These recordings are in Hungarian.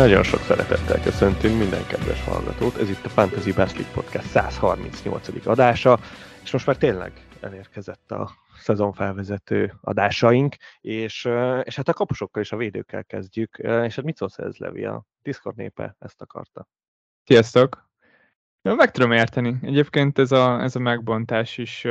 Nagyon sok szeretettel köszöntünk minden kedves hallgatót. Ez itt a Fantasy League Podcast 138. adása, és most már tényleg elérkezett a szezon felvezető adásaink, és, és hát a kapusokkal és a védőkkel kezdjük. És hát mit szólsz ez, Levi? A Discord népe ezt akarta. Sziasztok! Meg tudom érteni. Egyébként ez a, ez a megbontás is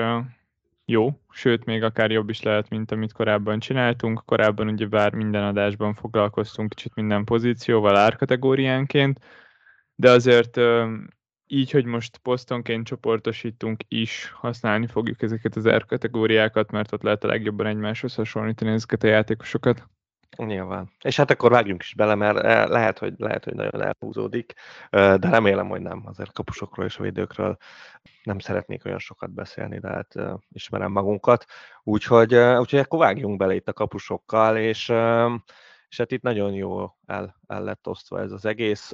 jó, sőt, még akár jobb is lehet, mint amit korábban csináltunk. Korábban ugye bár minden adásban foglalkoztunk kicsit minden pozícióval, árkategóriánként, de azért így, hogy most posztonként csoportosítunk is, használni fogjuk ezeket az árkategóriákat, mert ott lehet a legjobban egymáshoz hasonlítani ezeket a játékosokat. Nyilván. És hát akkor vágjunk is bele, mert eh, lehet, hogy, lehet, hogy nagyon elhúzódik, de remélem, hogy nem. Azért kapusokról és a védőkről nem szeretnék olyan sokat beszélni, de hát ismerem magunkat. Úgyhogy, úgyhogy akkor vágjunk bele itt a kapusokkal, és, és hát itt nagyon jó el, el lett osztva ez az egész.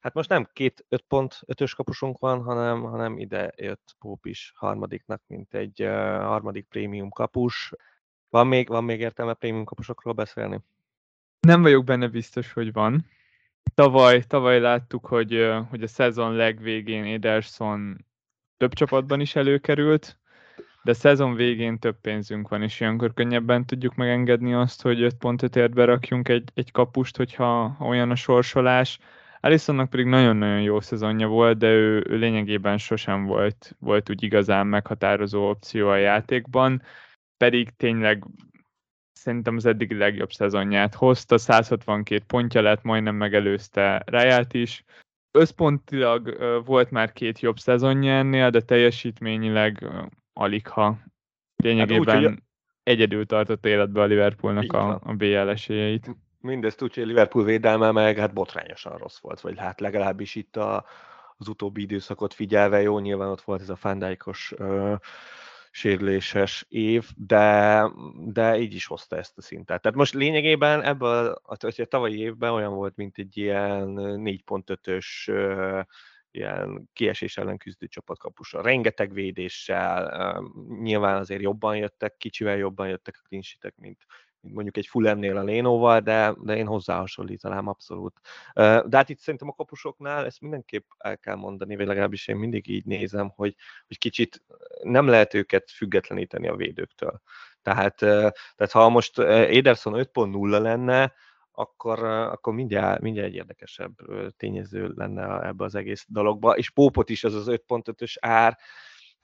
Hát most nem két 5 pont ötös kapusunk van, hanem, hanem ide jött Póp is harmadiknak, mint egy harmadik prémium kapus. Van még, van még értelme prémium kapusokról beszélni? Nem vagyok benne biztos, hogy van. Tavaly, tavaly láttuk, hogy, hogy a szezon legvégén Ederson több csapatban is előkerült, de a szezon végén több pénzünk van, és ilyenkor könnyebben tudjuk megengedni azt, hogy 5 pontot berakjunk egy, egy kapust, hogyha ha olyan a sorsolás. Alisonnak pedig nagyon-nagyon jó szezonja volt, de ő, ő lényegében sosem volt, volt úgy igazán meghatározó opció a játékban pedig tényleg szerintem az eddigi legjobb szezonját hozta, 162 pontja lett, majdnem megelőzte Ráját is. Összpontilag volt már két jobb szezonja ennél, de teljesítményileg alig ha lényegében hát úgy, egyedül tartott életbe a Liverpoolnak a, a BL esélyeit. Mindezt úgy, hogy a Liverpool védelme meg hát botrányosan rossz volt, vagy hát legalábbis itt a, az utóbbi időszakot figyelve, jó, nyilván ott volt ez a fándáikos sérüléses év, de, de így is hozta ezt a szintet. Tehát most lényegében ebből, hogy a tavalyi évben olyan volt, mint egy ilyen 4.5-ös ilyen kiesés ellen küzdő csapatkapusa. Rengeteg védéssel, nyilván azért jobban jöttek, kicsivel jobban jöttek a mint, mint mondjuk egy Fullemnél a Lénóval, de, de én hozzá hasonlítanám abszolút. De hát itt szerintem a kapusoknál ezt mindenképp el kell mondani, vagy legalábbis én mindig így nézem, hogy, hogy kicsit nem lehet őket függetleníteni a védőktől. Tehát, tehát ha most Ederson 5.0 lenne, akkor, akkor mindjárt, mindjárt egy érdekesebb tényező lenne ebbe az egész dologba, és Pópot is az az 5.5-ös ár,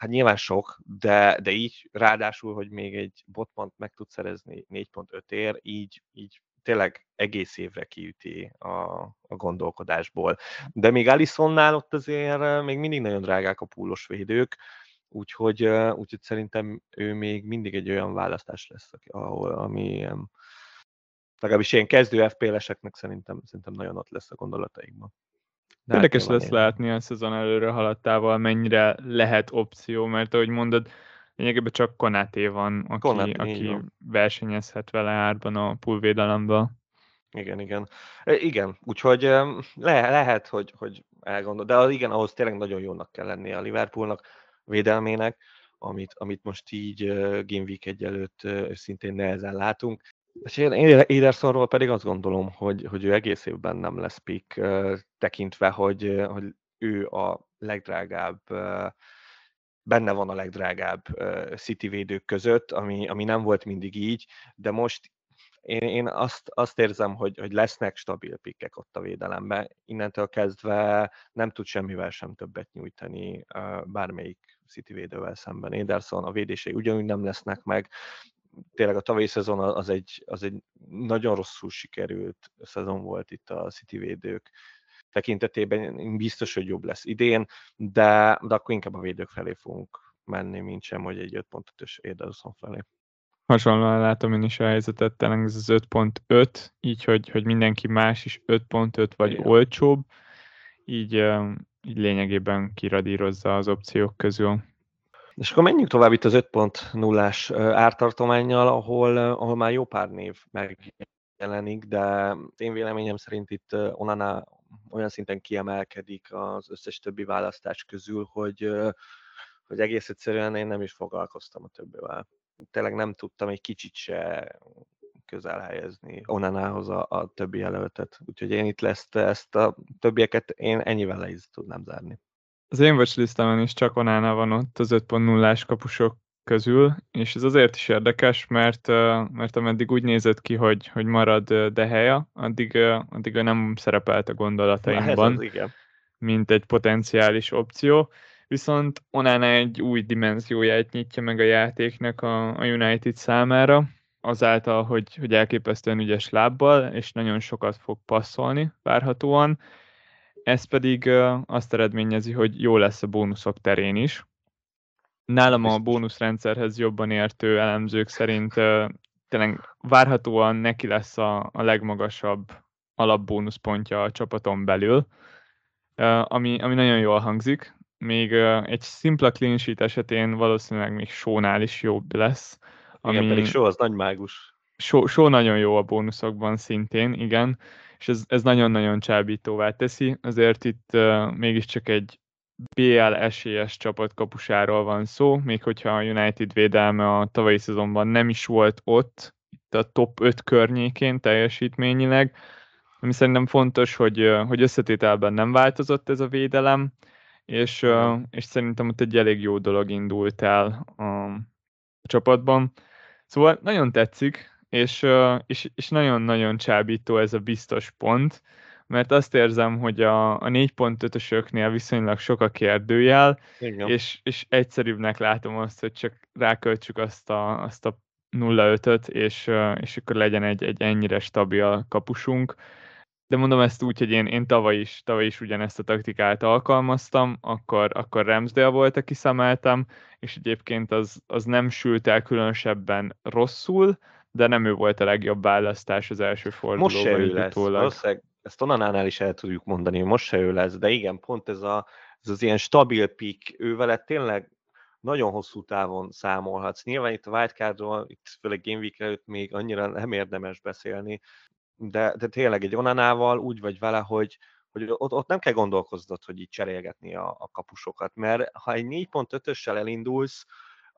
hát nyilván sok, de, de így ráadásul, hogy még egy botmant meg tud szerezni 4.5 ér, így, így tényleg egész évre kiüti a, a gondolkodásból. De még Alisonnál ott azért még mindig nagyon drágák a púlos védők, úgyhogy, úgyhogy szerintem ő még mindig egy olyan választás lesz, ahol, ami legalábbis ilyen kezdő FPL-eseknek szerintem, szerintem nagyon ott lesz a gondolataikban. De hát Érdekes lesz látni a szezon előre haladtával, mennyire lehet opció, mert ahogy mondod, lényegében csak Konaté van, aki, Konaté, aki versenyezhet vele árban a pulvédelemben. Igen, igen. Igen, úgyhogy le, lehet, hogy, hogy elgondol, de az, igen, ahhoz tényleg nagyon jónak kell lennie a Liverpoolnak, védelmének, amit, amit most így Game Week egyelőtt uh, szintén nehezen látunk. És én Edersonról pedig azt gondolom, hogy, hogy ő egész évben nem lesz pick, tekintve, hogy, hogy ő a legdrágább, benne van a legdrágább City védők között, ami, ami nem volt mindig így, de most én, én azt, azt érzem, hogy, hogy lesznek stabil pikkek ott a védelemben. Innentől kezdve nem tud semmivel sem többet nyújtani bármelyik City védővel szemben. Ederson a védései ugyanúgy nem lesznek meg, tényleg a tavalyi szezon az egy, az egy nagyon rosszul sikerült szezon volt itt a City védők tekintetében. Biztos, hogy jobb lesz idén, de, de akkor inkább a védők felé fogunk menni, mint sem, hogy egy 5.5-ös Ederson felé. Hasonlóan látom én is a helyzetet, talán ez az 5.5, így, hogy, hogy mindenki más is 5.5 vagy Igen. olcsóbb, így, így lényegében kiradírozza az opciók közül. És akkor menjünk tovább itt az 5.0-ás ártartományjal, ahol, ahol már jó pár név megjelenik, de én véleményem szerint itt Onana olyan szinten kiemelkedik az összes többi választás közül, hogy, hogy egész egyszerűen én nem is foglalkoztam a többivel. Tényleg nem tudtam egy kicsit se közel helyezni Onanához a, a többi jelöltet. Úgyhogy én itt lesz ezt a többieket én ennyivel le is tudnám zárni. Az én watchlistemon is csak Onana van ott az 5.0-ás kapusok közül, és ez azért is érdekes, mert, mert ameddig úgy nézett ki, hogy, hogy marad Deheja, addig, addig nem szerepelt a gondolataimban, ez igen. mint egy potenciális opció. Viszont Onana egy új dimenzióját nyitja meg a játéknak a, a United számára, azáltal, hogy, hogy elképesztően ügyes lábbal, és nagyon sokat fog passzolni várhatóan. Ez pedig azt eredményezi, hogy jó lesz a bónuszok terén is, nálam a bónuszrendszerhez jobban értő elemzők szerint tényleg várhatóan neki lesz a, a legmagasabb alapbónuszpontja a csapaton belül, ami, ami nagyon jól hangzik. Még egy szimpla clean sheet esetén valószínűleg még sónál is jobb lesz. Ami... Igen, pedig só az nagy mágus. Só, só nagyon jó a bónuszokban szintén, igen, és ez, ez nagyon-nagyon csábítóvá teszi, azért itt uh, mégiscsak egy BL esélyes csapat kapusáról van szó, még hogyha a United védelme a tavalyi szezonban nem is volt ott, itt a top 5 környékén teljesítményileg, ami szerintem fontos, hogy, hogy összetételben nem változott ez a védelem, és, és szerintem ott egy elég jó dolog indult el a, a csapatban. Szóval nagyon tetszik, és, és, és nagyon-nagyon csábító ez a biztos pont, mert azt érzem, hogy a, a 4.5-ösöknél viszonylag sok a kérdőjel, és, és egyszerűbbnek látom azt, hogy csak ráköltsük azt a, azt a 0-5-öt, és, és akkor legyen egy, egy ennyire stabil kapusunk. De mondom ezt úgy, hogy én, én tavaly, is, tavaly is ugyanezt a taktikát alkalmaztam, akkor, akkor Ramsdale volt, aki szemeltem, és egyébként az, az nem sült el különösebben rosszul, de nem ő volt a legjobb választás az első fordulóban. Most se ő lesz. Valószínűleg ezt Onanánál is el tudjuk mondani, hogy most se ő lesz, de igen, pont ez, a, ez az ilyen stabil pick, ő vele tényleg nagyon hosszú távon számolhatsz. Nyilván itt a wildcardról, itt főleg Game Week előtt még annyira nem érdemes beszélni, de, de tényleg egy Onanával úgy vagy vele, hogy, hogy ott, ott nem kell gondolkoznod, hogy így cserélgetni a, a kapusokat, mert ha egy 4.5-össel elindulsz,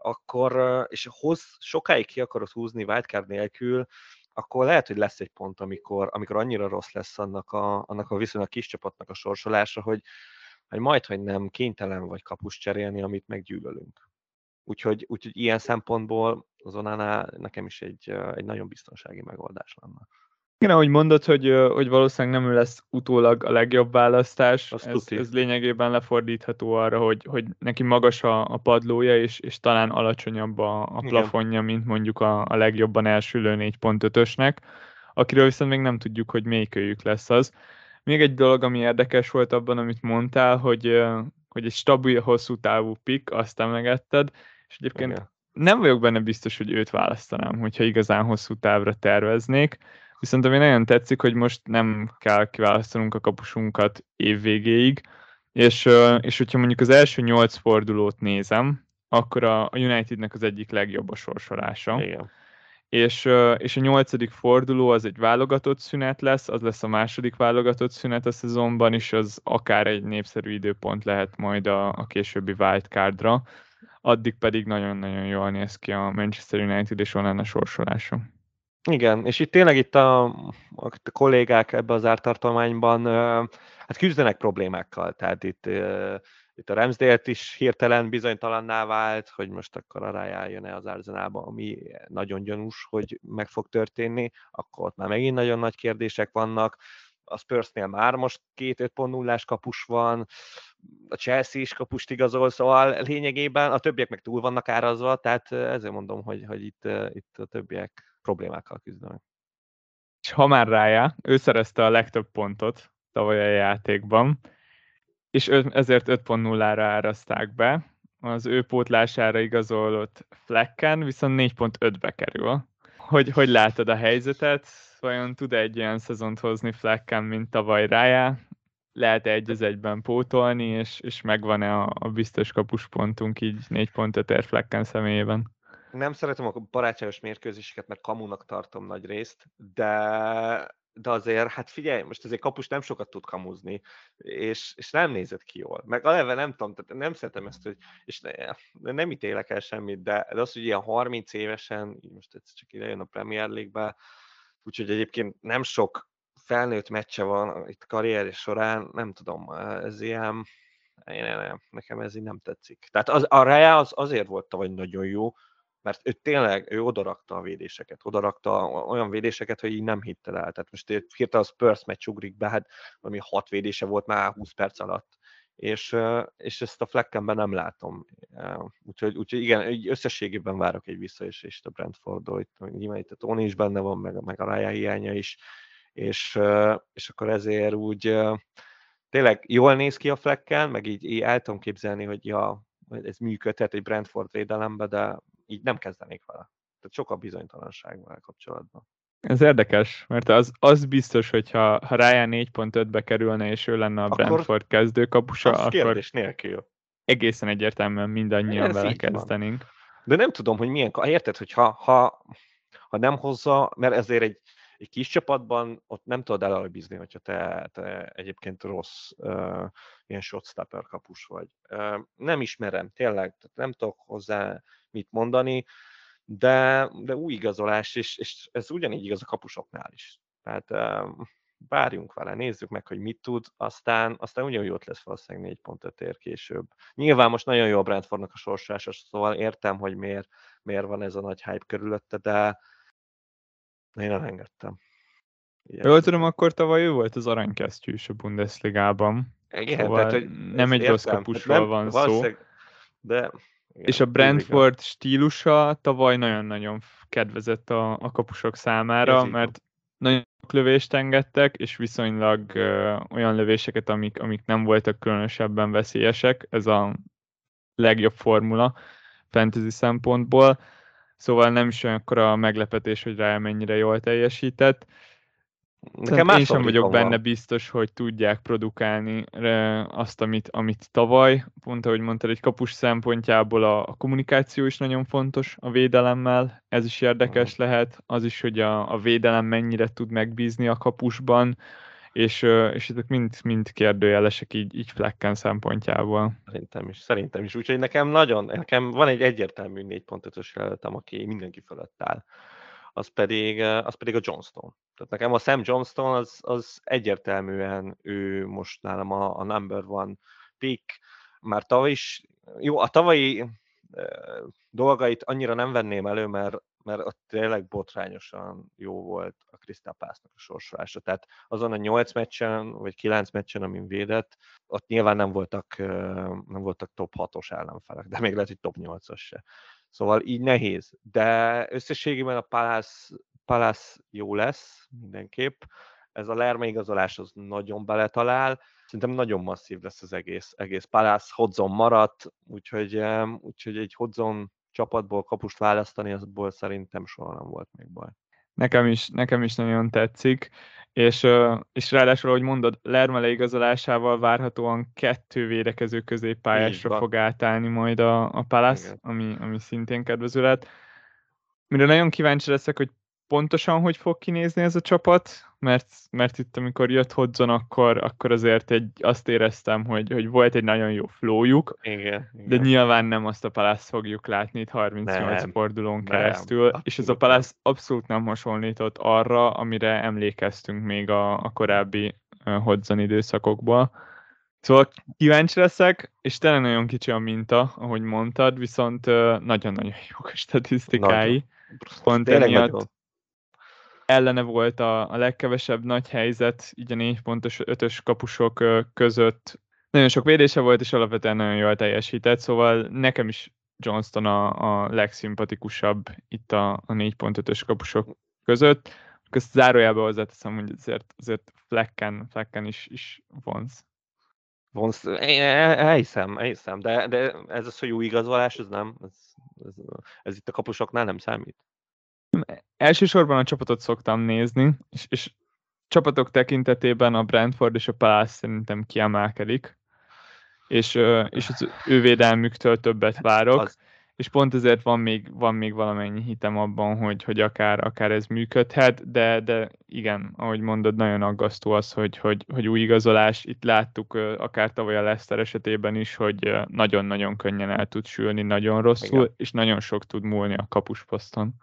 akkor, és hoz, sokáig ki akarod húzni wildcard nélkül, akkor lehet, hogy lesz egy pont, amikor, amikor annyira rossz lesz annak a, annak a viszonylag kis csapatnak a sorsolása, hogy, hogy majd, hogy nem kénytelen vagy kapus cserélni, amit meggyűlölünk. Úgyhogy, úgyhogy ilyen szempontból az nekem is egy, egy nagyon biztonsági megoldás lenne. Igen, ahogy mondod, hogy, hogy valószínűleg nem lesz utólag a legjobb választás, ez, ez lényegében lefordítható arra, hogy, hogy neki magas a, a padlója, és, és talán alacsonyabb a, a plafonja, Igen. mint mondjuk a, a legjobban elsülő 4.5-ösnek, akiről viszont még nem tudjuk, hogy melyikőjük lesz az. Még egy dolog, ami érdekes volt abban, amit mondtál, hogy, hogy egy stabil, hosszú távú pick, azt emlegetted, és egyébként Igen. nem vagyok benne biztos, hogy őt választanám, hogyha igazán hosszú távra terveznék, Viszont ami nagyon tetszik, hogy most nem kell kiválasztanunk a kapusunkat évvégéig, és, és hogyha mondjuk az első nyolc fordulót nézem, akkor a Unitednek az egyik legjobb a sorsolása. Igen. És, és a nyolcadik forduló az egy válogatott szünet lesz, az lesz a második válogatott szünet a szezonban, és az akár egy népszerű időpont lehet majd a, a későbbi wildcardra. Addig pedig nagyon-nagyon jól néz ki a Manchester United és onnan a sorsolása. Igen, és itt tényleg itt a, a kollégák ebbe az ártartományban hát küzdenek problémákkal, tehát itt, itt a ramsdale is hirtelen bizonytalanná vált, hogy most akkor a rájön-e az Arsenalba, ami nagyon gyanús, hogy meg fog történni, akkor ott már megint nagyon nagy kérdések vannak, a Spursnél már most két 5.0-ás kapus van, a Chelsea is kapust igazol, szóval lényegében a többiek meg túl vannak árazva, tehát ezért mondom, hogy, hogy itt, itt a többiek problémákkal küzdenek. És ha már rájá, ő szerezte a legtöbb pontot tavaly a játékban, és ezért 5.0-ra árazták be. Az ő pótlására igazolott Flecken viszont 4.5-be kerül. Hogy, hogy látod a helyzetet? Vajon tud egy ilyen szezont hozni Flecken, mint tavaly rájá? lehet egy az egyben pótolni, és, és megvan-e a, a biztos kapuspontunk így 4.5 Flecken személyében? Nem szeretem a barátságos mérkőzéseket, mert kamunak tartom nagy részt, de, de azért, hát figyelj, most azért kapus nem sokat tud kamuzni, és, és nem nézett ki jól. Meg eleve nem tudom, tehát nem szeretem ezt, hogy, és ne, nem ítélek el semmit, de, de az, hogy ilyen 30 évesen, most ez csak ide jön a Premier League-be, úgyhogy egyébként nem sok felnőtt meccse van itt karrier során, nem tudom, ez ilyen, én, nem, nekem ez így nem tetszik. Tehát az, a Raya az azért volt tavaly nagyon jó, mert ő tényleg, ő odarakta a védéseket, odarakta olyan védéseket, hogy így nem hitte el. Tehát most hirtelen a Spurs meccs ugrik be, hát valami hat védése volt már 20 perc alatt, és, és ezt a Fleckenben nem látom. Úgyhogy, úgyhogy igen, összességében várok egy visszaesést a Brentfordról, itt, nyilván itt a Tony is benne van, meg, meg a Raya hiánya is, és, és akkor ezért úgy tényleg jól néz ki a Flecken, meg így, így el tudom képzelni, hogy ja, ez működhet egy Brentford védelembe, de így nem kezdenék vele. Tehát sok a bizonytalanság vele kapcsolatban. Ez érdekes, mert az, az biztos, hogy ha, ha Ryan 4.5-be kerülne, és ő lenne a akkor, Brentford kezdőkapusa, akkor kérdés nélkül. egészen egyértelműen mindannyian Ez vele kezdenénk. De nem tudom, hogy milyen, érted, hogy ha, ha, ha nem hozza, mert ezért egy, egy kis csapatban ott nem tudod elalbizni, hogyha te, te egyébként rossz uh, ilyen shotstopper kapus vagy. Uh, nem ismerem, tényleg, tehát nem tudok hozzá mit mondani, de, de új igazolás, és, és ez ugyanígy igaz a kapusoknál is. Tehát várjunk vele, nézzük meg, hogy mit tud, aztán, aztán ugyanúgy ott lesz valószínűleg 4.5 ér később. Nyilván most nagyon jó a Brentfordnak a sorsása, szóval értem, hogy miért, miért van ez a nagy hype körülötte, de én nem engedtem. Jól tudom, akkor tavaly ő volt az aranykesztyűs a Bundesligában. Igen, szóval tehát, hogy nem egy értem, rossz kapusról nem, van szó. De igen, és a Brentford stílusa tavaly nagyon-nagyon kedvezett a, a kapusok számára, mert nagyon sok lövést engedtek, és viszonylag ö, olyan lövéseket, amik, amik nem voltak különösebben veszélyesek. Ez a legjobb formula fantasy szempontból. Szóval nem is olyan a meglepetés, hogy rá mennyire jól teljesített. Nekem én sem vagyok benne van. biztos, hogy tudják produkálni azt, amit, amit tavaly. Pont ahogy mondtad, egy kapus szempontjából a, a kommunikáció is nagyon fontos a védelemmel. Ez is érdekes uh-huh. lehet. Az is, hogy a, a védelem mennyire tud megbízni a kapusban, és, és ezek mind, mind kérdőjelesek így, így Flecken szempontjából. Szerintem is, szerintem is. Úgyhogy nekem nagyon, nekem van egy egyértelmű 4.5-ös jelöltem, aki mindenki fölött áll az pedig, az pedig a Johnston. Tehát nekem a Sam Johnston az, az egyértelműen ő most nálam a, a number one pick. Már tavaly is, jó, a tavalyi dolgait annyira nem venném elő, mert, mert ott tényleg botrányosan jó volt a Crystal Pásznak a sorsolása. Tehát azon a 8 meccsen, vagy 9 meccsen, amin védett, ott nyilván nem voltak, nem voltak top 6-os ellenfelek, de még lehet, hogy top 8-as se. Szóval így nehéz. De összességében a Palace, Palace jó lesz mindenképp. Ez a Lerma igazolás az nagyon beletalál. Szerintem nagyon masszív lesz az egész, egész Palace. Hodzon maradt, úgyhogy, úgyhogy egy Hodzon csapatból kapust választani, azból szerintem soha nem volt még baj. Nekem is, nekem is nagyon tetszik. És, és ráadásul, ahogy mondod, Lerma leigazolásával várhatóan kettő védekező középpályásra fog átállni majd a, a Palace, ami, ami szintén kedvező lett. Mire nagyon kíváncsi leszek, hogy pontosan hogy fog kinézni ez a csapat, mert, mert itt amikor jött Hodzon, akkor, akkor azért egy, azt éreztem, hogy, hogy volt egy nagyon jó flowjuk, igen, igen. de nyilván nem azt a Palace fogjuk látni itt 38 nem, fordulón nem, keresztül, nem, és ez a Palace abszolút nem hasonlított arra, amire emlékeztünk még a, a korábbi Hodzon időszakokból. Szóval kíváncsi leszek, és tényleg nagyon kicsi a minta, ahogy mondtad, viszont nagyon-nagyon jók a statisztikái. Nagyon. Pont emiatt, nagyon ellene volt a, a legkevesebb nagy helyzet, így a négy pontos ötös kapusok között. Nagyon sok védése volt, és alapvetően nagyon jól teljesített, szóval nekem is Johnston a, a legszimpatikusabb itt a, a 4.5-ös kapusok között. Közt zárójában hozzáteszem, hogy azért, azért Flecken, Flecken is, is vonz. Vonz, elhiszem, elhiszem, de, de ez az, hogy új igazolás, ez nem, ez, ez, ez itt a kapusoknál nem számít elsősorban a csapatot szoktam nézni, és, és csapatok tekintetében a Brentford és a Palace szerintem kiemelkedik, és, és az ő védelmüktől többet várok, az... és pont ezért van még, van még valamennyi hitem abban, hogy, hogy akár, akár ez működhet, de, de igen, ahogy mondod, nagyon aggasztó az, hogy, hogy, hogy új igazolás, itt láttuk akár tavaly a Leicester esetében is, hogy nagyon-nagyon könnyen el tud sülni, nagyon rosszul, igen. és nagyon sok tud múlni a kapusposzton.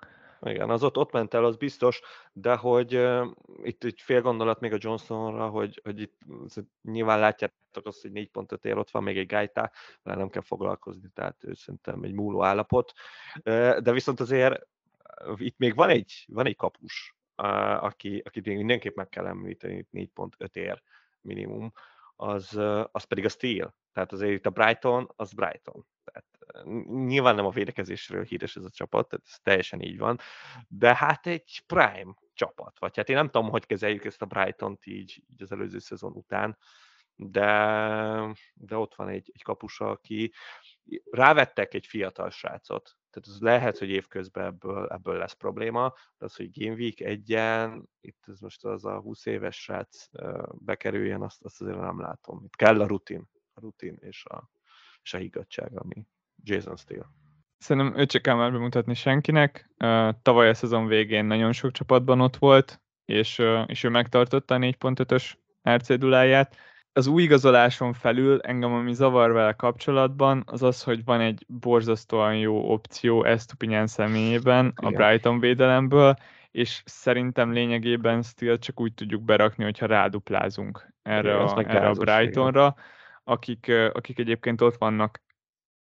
Igen, az ott, ott ment el, az biztos, de hogy uh, itt egy fél gondolat még a Johnsonra, hogy, hogy itt nyilván látjátok azt, hogy 4.5 ér, ott van még egy Gaita, vele nem kell foglalkozni, tehát ő szerintem egy múló állapot, uh, de viszont azért itt még van egy, van egy kapus, uh, aki, akit még mindenképp meg kell említeni, 4.5 ér minimum, az, az pedig a Steel. Tehát azért itt a Brighton, az Brighton. Tehát nyilván nem a védekezésről híres ez a csapat, tehát ez teljesen így van, de hát egy prime csapat, vagy hát én nem tudom, hogy kezeljük ezt a Brighton-t így, így az előző szezon után, de, de ott van egy, egy kapusa, aki rávettek egy fiatal srácot, tehát az lehet, hogy évközben ebből, ebből lesz probléma, de az, hogy Game Week egyen, itt ez most az a 20 éves srác bekerüljen, azt, azt azért nem látom. Itt kell a rutin, a rutin és a, és a higgadság, ami Jason Steele. Szerintem őt csak kell már bemutatni senkinek. Tavaly a szezon végén nagyon sok csapatban ott volt, és, és ő megtartotta a 4.5-ös RC az új igazoláson felül engem, ami zavar vele kapcsolatban, az az, hogy van egy borzasztóan jó opció Estupinyán személyében a Brighton védelemből, és szerintem lényegében Steel csak úgy tudjuk berakni, hogyha ráduplázunk erre, Igen, a, erre a Brightonra, akik, akik egyébként ott vannak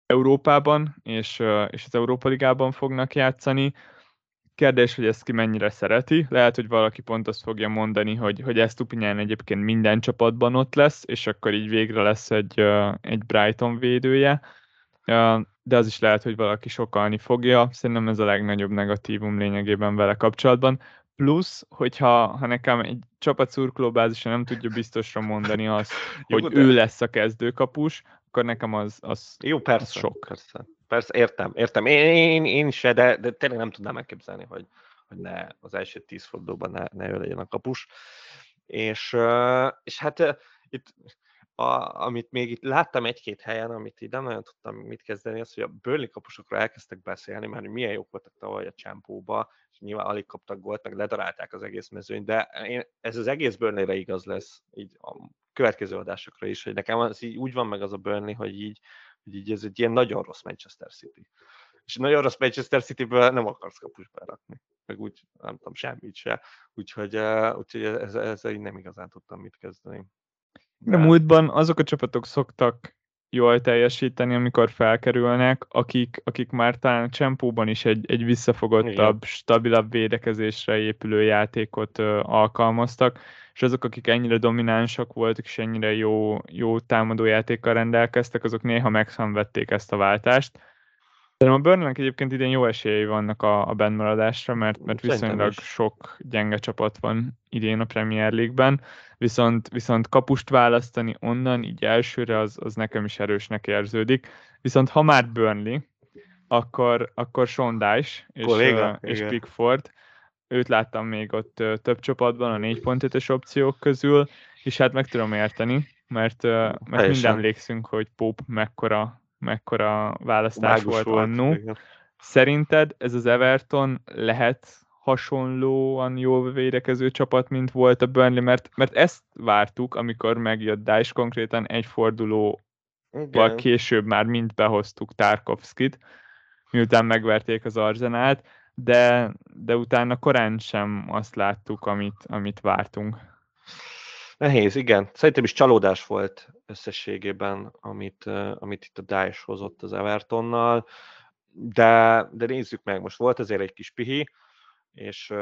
Európában, és, és az Európa Ligában fognak játszani, Kérdés, hogy ezt ki mennyire szereti. Lehet, hogy valaki pont azt fogja mondani, hogy, hogy ezt Tupinyán egyébként minden csapatban ott lesz, és akkor így végre lesz egy, egy Brighton védője. De az is lehet, hogy valaki sokalni fogja. Szerintem ez a legnagyobb negatívum lényegében vele kapcsolatban. Plusz, hogyha ha nekem egy csapat szurkolóbázisa nem tudja biztosra mondani azt, Jó, hogy de... ő lesz a kezdőkapus, akkor nekem az, az, Jó, persze, az sok. Persze persze, értem, értem. Én, én, én se, de, de tényleg nem tudnám elképzelni, hogy, hogy ne az első tíz fordulóban ne, ne ő legyen a kapus. És, és hát itt, a, amit még itt láttam egy-két helyen, amit így nem nagyon tudtam mit kezdeni, az, hogy a Burnley kapusokról elkezdtek beszélni, mert milyen jók voltak tavaly a csempóba, és nyilván alig kaptak gólt, meg ledarálták az egész mezőnyt, de én, ez az egész Burnley-re igaz lesz, így a következő adásokra is, hogy nekem az így úgy van meg az a Burnley, hogy így hogy így ez egy ilyen nagyon rossz Manchester City. És nagyon rossz Manchester City-ből nem akarsz kapus berakni. Meg úgy, nem tudom, semmit se. Úgyhogy, úgyhogy ezzel, ezzel így nem igazán tudtam mit kezdeni. De, De múltban azok a csapatok szoktak jól teljesíteni, amikor felkerülnek, akik, akik már talán Csempóban is egy, egy visszafogottabb, Igen. stabilabb védekezésre épülő játékot ö, alkalmaztak, és azok, akik ennyire dominánsak voltak, és ennyire jó, jó támadójátékkal rendelkeztek, azok néha megszenvedték ezt a váltást. De a Burnley-nek egyébként idén jó esélyei vannak a, a bennmaradásra, mert, mert viszonylag sok gyenge csapat van idén a Premier League-ben, viszont, viszont kapust választani onnan, így elsőre az, az nekem is erősnek érződik. Viszont ha már Burnley, akkor, akkor Sean Dyche és, Kolléga, és Pickford, őt láttam még ott több csapatban a 4.5-ös opciók közül, és hát meg tudom érteni, mert, mert mind emlékszünk, hogy Pope mekkora, mekkora választás Mágus volt, volt annó. Szerinted ez az Everton lehet hasonlóan jól védekező csapat, mint volt a Burnley, mert, mert ezt vártuk, amikor megjött Dice konkrétan egy fordulóval Igen. később már mind behoztuk Tarkovskit, miután megverték az Arzenát, de, de utána korán sem azt láttuk, amit, amit vártunk. Nehéz, igen. Szerintem is csalódás volt összességében, amit, amit itt a Daesh hozott az Evertonnal, de, de nézzük meg, most volt azért egy kis pihi, és,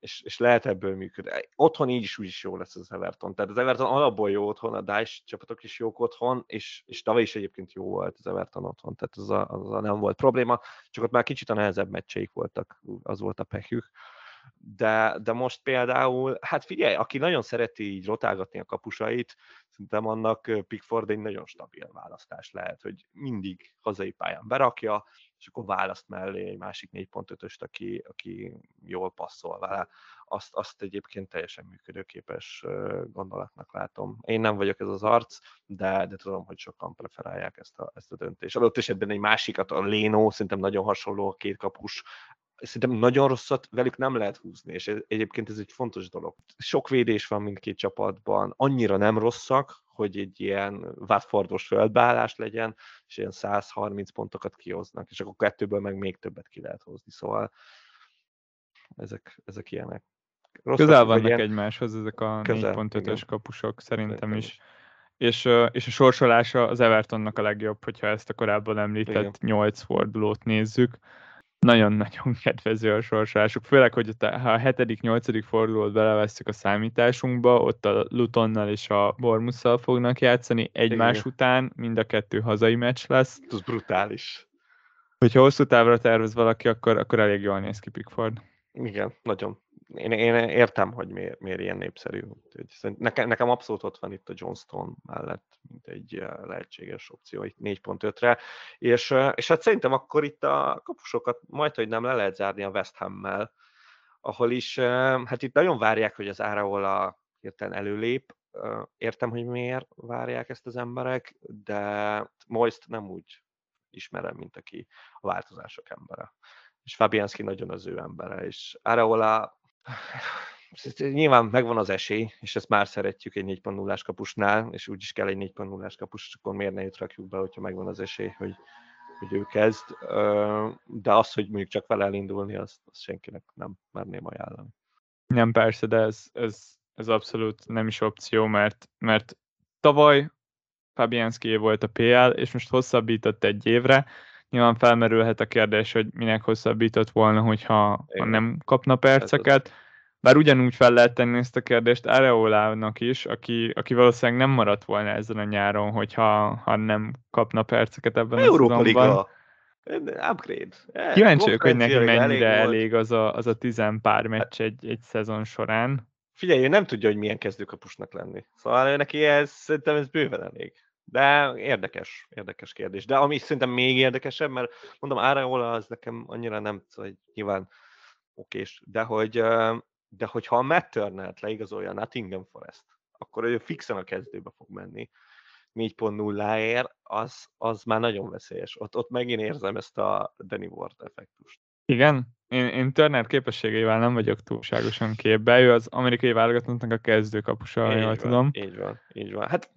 és, és lehet ebből működni. Otthon így is úgy is jó lesz az Everton. Tehát az Everton alapból jó otthon, a Dice csapatok is jók otthon, és, és tavaly is egyébként jó volt az Everton otthon, tehát az a, az a nem volt probléma, csak ott már kicsit a nehezebb meccseik voltak, az volt a pekük. De, de most például, hát figyelj, aki nagyon szereti így rotálgatni a kapusait, szerintem annak Pickford egy nagyon stabil választás lehet, hogy mindig hazai pályán berakja, és akkor választ mellé egy másik 4.5-öst, aki, aki jól passzol vele. Azt, azt egyébként teljesen működőképes gondolatnak látom. Én nem vagyok ez az arc, de, de tudom, hogy sokan preferálják ezt a, ezt a döntést. Adott esetben egy másikat, a Léno, szerintem nagyon hasonló a két kapus, szerintem nagyon rosszat velük nem lehet húzni, és egyébként ez egy fontos dolog. Sok védés van mindkét csapatban, annyira nem rosszak, hogy egy ilyen Watfordos földbeállás legyen, és ilyen 130 pontokat kihoznak, és akkor kettőből meg még többet ki lehet hozni. Szóval ezek, ezek ilyenek. Rossz Közel vannak ilyen... egymáshoz ezek a 4.5-ös kapusok, szerintem, szerintem is. is. És, és a sorsolása az Evertonnak a legjobb, hogyha ezt a korábban említett Igen. 8 fordulót nézzük. Nagyon-nagyon kedvező a sorsolásuk, főleg, hogy ha a hetedik, nyolcadik fordulót belevesszük a számításunkba, ott a Lutonnal és a Bormusszal fognak játszani egymás Igen. után, mind a kettő hazai meccs lesz. Ez brutális. Hogyha hosszú távra tervez valaki, akkor, akkor elég jól néz ki Pickford. Igen, nagyon. Én, én értem, hogy miért, miért ilyen népszerű. Nekem, nekem abszolút ott van itt a Johnston mellett, mint egy eh, lehetséges opció, itt 4.5-re. És, és hát szerintem akkor itt a kapusokat majd, hogy nem le lehet zárni a West Ham-mel, ahol is, hát itt nagyon várják, hogy az Áraola hirtelen előlép. Értem, hogy miért várják ezt az emberek, de Moist nem úgy ismerem, mint aki a változások embere és Fabianski nagyon az ő embere, és Areola nyilván megvan az esély, és ezt már szeretjük egy 4.0-ás kapusnál, és úgy is kell egy 4.0-ás kapus, és akkor miért ne rakjuk be, hogyha megvan az esély, hogy, hogy ő kezd. De az, hogy mondjuk csak vele elindulni, azt, azt senkinek nem merném ajánlani. Nem, persze, de ez, ez, ez abszolút nem is opció, mert, mert tavaly Fabianski volt a PL, és most hosszabbított egy évre, Nyilván felmerülhet a kérdés, hogy minek hosszabbított volna, hogyha ha nem kapna perceket. Bár ugyanúgy fel lehet tenni ezt a kérdést Areolának is, aki, aki valószínűleg nem maradt volna ezen a nyáron, hogyha ha nem kapna perceket ebben a Európa szezonban. Liga. Upgrade. Kíváncsi vagyok, hogy neki mennyire elég, elég az, a, az a tizen pár meccs egy, egy szezon során. Figyelj, ő nem tudja, hogy milyen kezdőkapusnak lenni. Szóval neki ez, szerintem ez bőven elég. De érdekes, érdekes kérdés. De ami szerintem még érdekesebb, mert mondom, Áraola az nekem annyira nem, hogy nyilván okés, de hogy, de hogyha a Matt Turner-t leigazolja a Nottingham Forest, akkor ő fixen a kezdőbe fog menni 4.0-ért, az, az már nagyon veszélyes. Ott, ott megint érzem ezt a Danny Ward effektust. Igen, én, én Turner képességeivel nem vagyok túlságosan képbe, ő az amerikai válogatottnak a kezdőkapusa, jól van, tudom. Így van, így van. Hát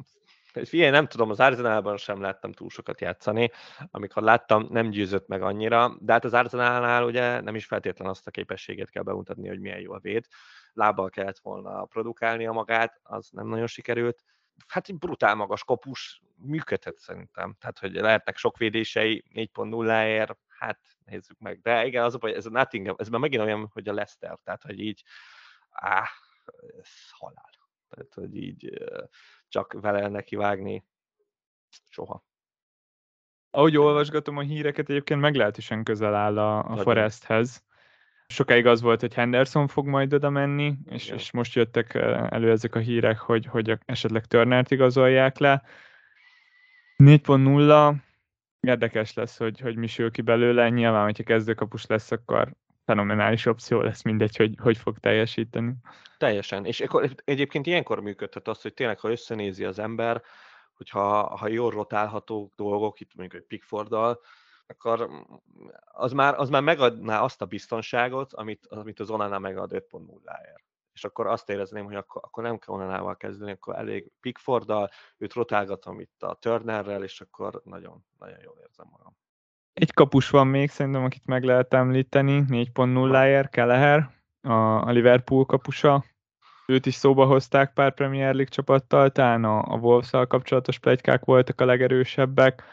Figyelj, nem tudom, az Arsenalban sem láttam túl sokat játszani. Amikor láttam, nem győzött meg annyira, de hát az Arsenalnál ugye nem is feltétlen azt a képességet kell bemutatni, hogy milyen jó a véd. Lábbal kellett volna produkálnia magát, az nem nagyon sikerült. Hát egy brutál magas kopus működhet szerintem. Tehát, hogy lehetnek sok védései 4.0-ért, hát nézzük meg. De igen, az baj, ez a Nottingham, ez már megint olyan, hogy a Leicester, tehát, hogy így, áh, ez halál. Tehát, hogy így csak vele neki vágni soha. Ahogy olvasgatom a híreket, egyébként meglehetősen közel áll a, a Foresthez. Sokáig az volt, hogy Henderson fog majd oda menni, és, és most jöttek elő ezek a hírek, hogy, hogy esetleg Turnert igazolják le. 4.0 érdekes lesz, hogy, hogy mi sül ki belőle. Nyilván, hogyha kezdőkapus lesz, akkor fenomenális opció lesz, mindegy, hogy hogy fog teljesíteni. Teljesen. És akkor egyébként ilyenkor működhet az, hogy tényleg, ha összenézi az ember, hogyha ha jól rotálható dolgok, itt mondjuk egy Pickforddal, akkor az már, az már megadná azt a biztonságot, amit, amit az Onana megad 5.0-ért. És akkor azt érezném, hogy akkor, akkor nem kell Onanával kezdeni, akkor elég Pickforddal, őt rotálgatom itt a Turnerrel, és akkor nagyon, nagyon jól érzem magam. Egy kapus van még szerintem, akit meg lehet említeni, 4.0-ért, Keleher, a, Liverpool kapusa. Őt is szóba hozták pár Premier League csapattal, talán a, a wolves kapcsolatos plegykák voltak a legerősebbek,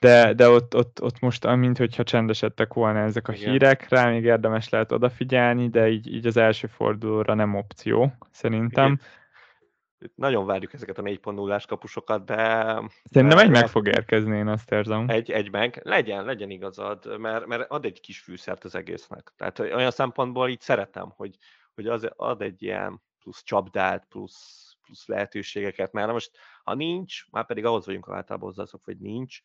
de, de ott, ott, ott most, mint hogyha csendesedtek volna ezek a Igen. hírek, rá még érdemes lehet odafigyelni, de így, így az első fordulóra nem opció, szerintem. Igen nagyon várjuk ezeket a 4.0-ás kapusokat, de... Szerintem egy meg fog érkezni, én azt érzem. Egy, egy meg. Legyen, legyen igazad, mert, mert ad egy kis fűszert az egésznek. Tehát olyan szempontból így szeretem, hogy, hogy az ad egy ilyen plusz csapdát, plusz, plusz lehetőségeket, mert most ha nincs, már pedig ahhoz vagyunk általában hozzászok, hogy nincs,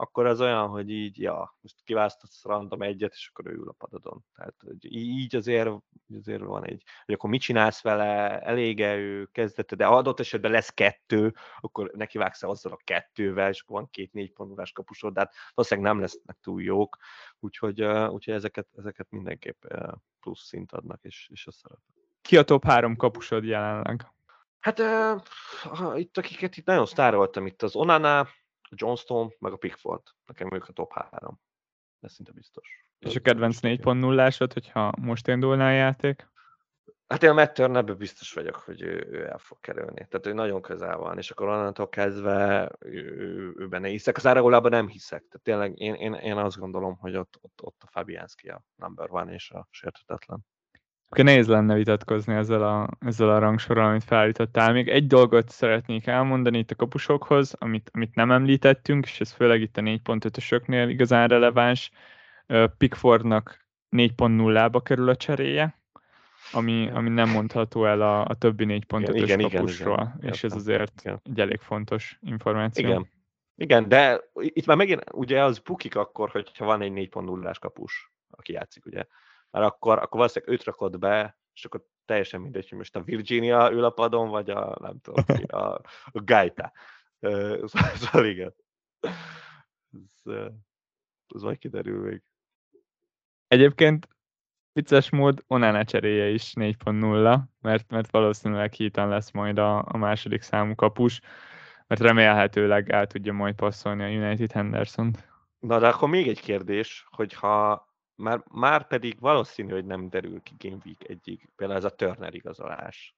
akkor az olyan, hogy így, ja, most kiválasztasz random egyet, és akkor ő ül a padodon. Tehát hogy így azért, azért van egy, hogy akkor mit csinálsz vele, elége ő kezdete, de adott esetben lesz kettő, akkor neki vágsz azzal a kettővel, és akkor van két négy pontulás kapusod, de hát valószínűleg nem lesznek túl jók, úgyhogy, úgyhogy ezeket, ezeket mindenképp plusz szint adnak, és, és azt szeretem. Ki a top három kapusod jelenleg? Hát uh, itt akiket itt nagyon sztároltam, itt az Onana, a Johnston, meg a Pickford. Nekem ők a top három. ez szinte biztos. És a kedvenc 4.0-ásod, hogyha most indulna a játék? Hát én a Matt Turnerben biztos vagyok, hogy ő, ő el fog kerülni. Tehát ő nagyon közel van, és akkor onnantól kezdve ő, ő, ő benne hiszek. Az Aragolában nem hiszek. Tehát tényleg én, én, én azt gondolom, hogy ott, ott, ott a Fabianski a number one és a sértetetlen. Akkor nehéz lenne vitatkozni ezzel a, ezzel a rangsorral, amit felállítottál. Még egy dolgot szeretnék elmondani itt a kapusokhoz, amit, amit nem említettünk, és ez főleg itt a 4.5-ösöknél igazán releváns. Pickfordnak 4.0-ba kerül a cseréje, ami, ami nem mondható el a, a többi 4.5-ös kapusról, igen, igen. és ez azért igen. egy elég fontos információ. Igen. Igen, de itt már megint ugye az bukik akkor, hogyha van egy 4.0-ás kapus, aki játszik, ugye mert akkor, akkor valószínűleg őt rakod be, és akkor teljesen mindegy, hogy most a Virginia ül a padon, vagy a, nem tudom ki, a, a Gaita. Szóval, igen. Ez, ez majd kiderül még. Egyébként vicces mód Onana cseréje is 4.0, mert, mert valószínűleg hítan lesz majd a, a második számú kapus, mert remélhetőleg el tudja majd passzolni a United Henderson-t. Na de akkor még egy kérdés, hogyha már, már pedig valószínű, hogy nem derül ki Game Week egyik, például ez a Turner igazolás.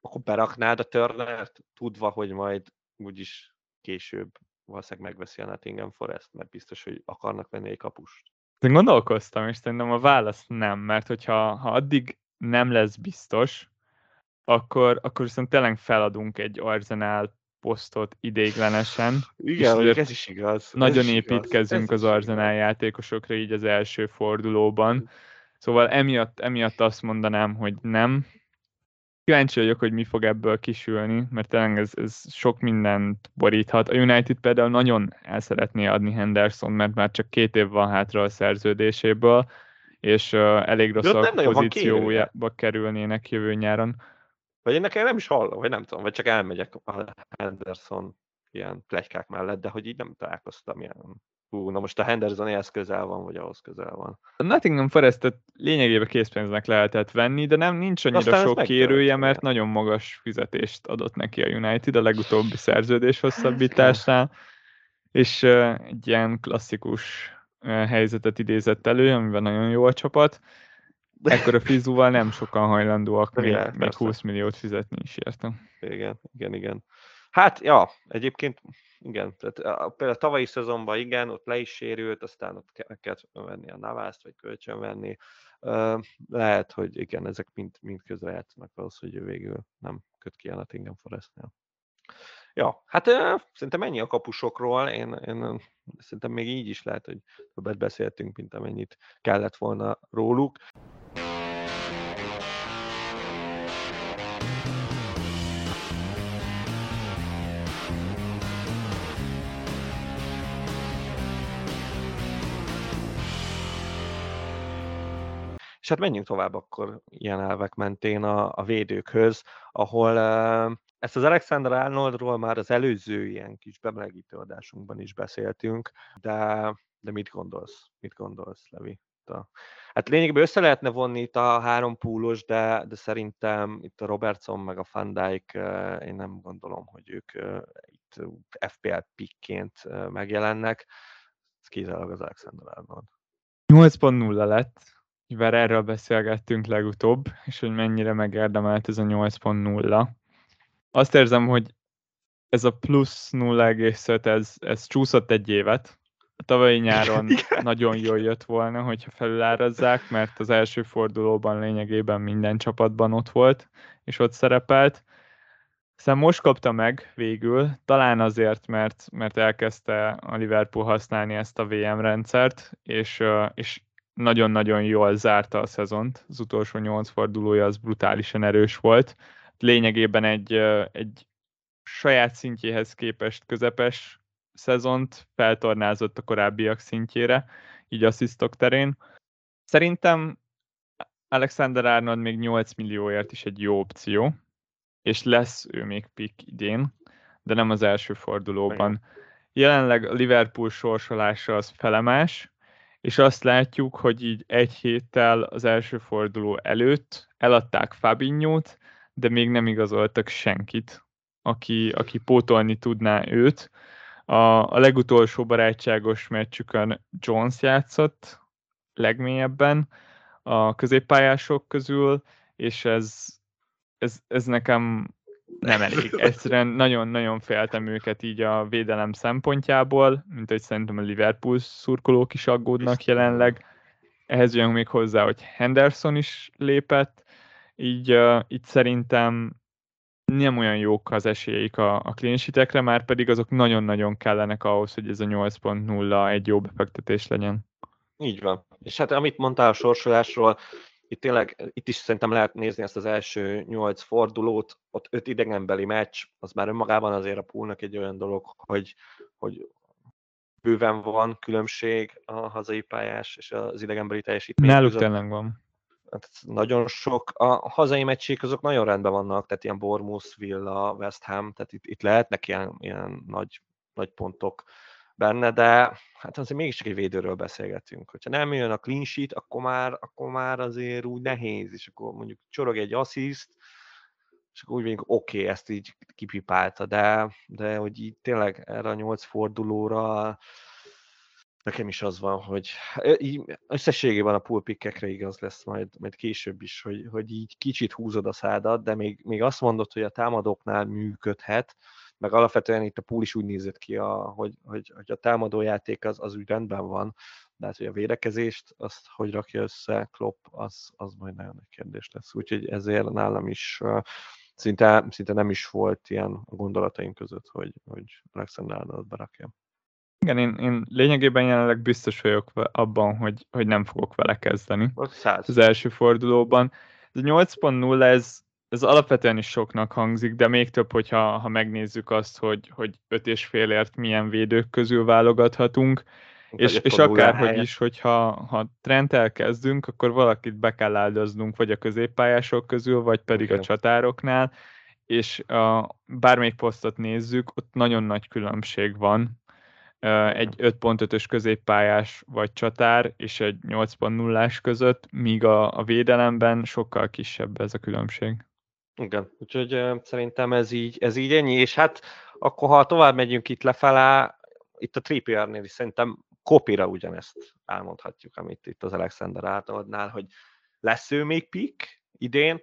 Akkor beraknád a Turnert, tudva, hogy majd úgyis később valószínűleg megveszi a Nottingham Forest, mert biztos, hogy akarnak venni egy kapust. Én gondolkoztam, és szerintem a válasz nem, mert hogyha ha addig nem lesz biztos, akkor, akkor viszont tényleg feladunk egy Arsenal posztot idéglenesen. Igen, és ez is igaz. Nagyon ez építkezünk igaz. az Arsenal játékosokra így az első fordulóban. Szóval emiatt, emiatt azt mondanám, hogy nem. Kíváncsi vagyok, hogy mi fog ebből kisülni, mert tényleg ez, ez sok mindent boríthat. A United például nagyon el szeretné adni Henderson, mert már csak két év van hátra a szerződéséből, és uh, elég rossz a pozíciójába kerülnének jövő nyáron. Vagy én nekem nem is hallom, vagy nem tudom, vagy csak elmegyek a Henderson ilyen plegykák mellett, de hogy így nem találkoztam ilyen. Hú, na most a Henderson ehhez közel van, vagy ahhoz közel van. A Nottingham Forest-et lényegében készpénznek lehetett venni, de nem nincs annyira Aztán sok kérője, mert nagyon magas fizetést adott neki a United a legutóbbi szerződés hosszabbításnál, és uh, egy ilyen klasszikus uh, helyzetet idézett elő, amiben nagyon jó a csapat, Ekkor a fizúval nem sokan hajlandóak még, igen, még 20 milliót fizetni is értem. Igen, igen, igen. Hát, ja, egyébként igen, tehát például a tavalyi szezonban igen, ott le is sérült, aztán ott kellett venni a Navászt, vagy kölcsönvenni. Lehet, hogy igen, ezek mind, mind közre játszanak valószínűleg, hogy végül nem köt ki a Nottingham Forestnél. Ja, hát szerintem ennyi a kapusokról, én, én szerintem még így is lehet, hogy többet beszéltünk, mint amennyit kellett volna róluk. hát menjünk tovább akkor ilyen elvek mentén a, a védőkhöz, ahol uh, ezt az Alexander Arnoldról már az előző ilyen kis bemelegítő adásunkban is beszéltünk, de, de mit gondolsz? Mit gondolsz, Levi? A, hát lényegében össze lehetne vonni itt a három púlos, de, de szerintem itt a Robertson meg a Van Dijk, én nem gondolom, hogy ők itt FPL pickként megjelennek. Ez kizárólag az Alexander Arnold. 8.0 lett, mivel erről beszélgettünk legutóbb, és hogy mennyire megérdemelt ez a 8.0. Azt érzem, hogy ez a plusz 0,5, ez, ez csúszott egy évet. A tavalyi nyáron nagyon jól jött volna, hogyha felülárazzák, mert az első fordulóban lényegében minden csapatban ott volt, és ott szerepelt. Aztán most kapta meg végül, talán azért, mert, mert elkezdte a Liverpool használni ezt a VM rendszert, és, és nagyon-nagyon jól zárta a szezont. Az utolsó nyolc fordulója az brutálisan erős volt. Lényegében egy, egy saját szintjéhez képest közepes szezont feltornázott a korábbiak szintjére, így asszisztok terén. Szerintem Alexander Arnold még 8 millióért is egy jó opció, és lesz ő még pick idén, de nem az első fordulóban. Jelenleg a Liverpool sorsolása az felemás, és azt látjuk, hogy így egy héttel az első forduló előtt eladták Fabinho-t, de még nem igazoltak senkit, aki, aki pótolni tudná őt. A, a legutolsó barátságos meccsükön Jones játszott legmélyebben a középpályások közül, és ez, ez, ez nekem nem elég. Egyszerűen nagyon-nagyon féltem őket így a védelem szempontjából, mint hogy szerintem a Liverpool szurkolók is aggódnak jelenleg. Ehhez jön még hozzá, hogy Henderson is lépett, így, uh, így szerintem nem olyan jók az esélyeik a, a kliensitekre, már pedig azok nagyon-nagyon kellenek ahhoz, hogy ez a 8.0 egy jó befektetés legyen. Így van. És hát amit mondtál a sorsolásról, itt tényleg, itt is szerintem lehet nézni ezt az első nyolc fordulót, ott öt idegenbeli meccs, az már önmagában azért a poolnak egy olyan dolog, hogy, hogy bőven van különbség a hazai pályás és az idegenbeli teljesítmény Náluk tényleg van. Hát nagyon sok. A hazai meccsék azok nagyon rendben vannak, tehát ilyen Bournemouth, Villa, West Ham, tehát itt, itt lehetnek ilyen, ilyen nagy, nagy pontok benne, de hát azért mégiscsak egy védőről beszélgetünk. Hogyha nem jön a clean sheet, akkor már, akkor már azért úgy nehéz, és akkor mondjuk csorog egy assziszt, és akkor úgy mondjuk, oké, okay, ezt így kipipálta, de, de hogy így tényleg erre a nyolc fordulóra nekem is az van, hogy így összességében a pulpikkekre igaz lesz majd, majd később is, hogy, hogy így kicsit húzod a szádat, de még, még azt mondod, hogy a támadóknál működhet, meg alapvetően itt a pool is úgy nézett ki, a, hogy, hogy, hogy a támadójáték az, az úgy rendben van, de hát, hogy a védekezést, azt hogy rakja össze Klopp, az, az majd nagyon nagy kérdés lesz. Úgyhogy ezért nálam is szinte, szinte nem is volt ilyen a gondolataim között, hogy, hogy Alexander Arnold berakja. Igen, én, én lényegében jelenleg biztos vagyok abban, hogy, hogy nem fogok vele kezdeni. Az első fordulóban. Ez a 8.0, ez, ez alapvetően is soknak hangzik, de még több, hogyha ha megnézzük azt, hogy, hogy öt és félért milyen védők közül válogathatunk, és, és akárhogy is, hogyha ha trend elkezdünk, akkor valakit be kell áldoznunk, vagy a középpályások közül, vagy pedig okay. a csatároknál, és a, bármelyik posztot nézzük, ott nagyon nagy különbség van egy 5.5-ös középpályás vagy csatár és egy 8.0-ás között, míg a, a védelemben sokkal kisebb ez a különbség. Igen, úgyhogy szerintem ez így, ez így ennyi, és hát akkor ha tovább megyünk itt lefelé, itt a Trippier-nél is szerintem kopira ugyanezt elmondhatjuk, amit itt az Alexander Arnoldnál, hogy lesz ő még pik idén,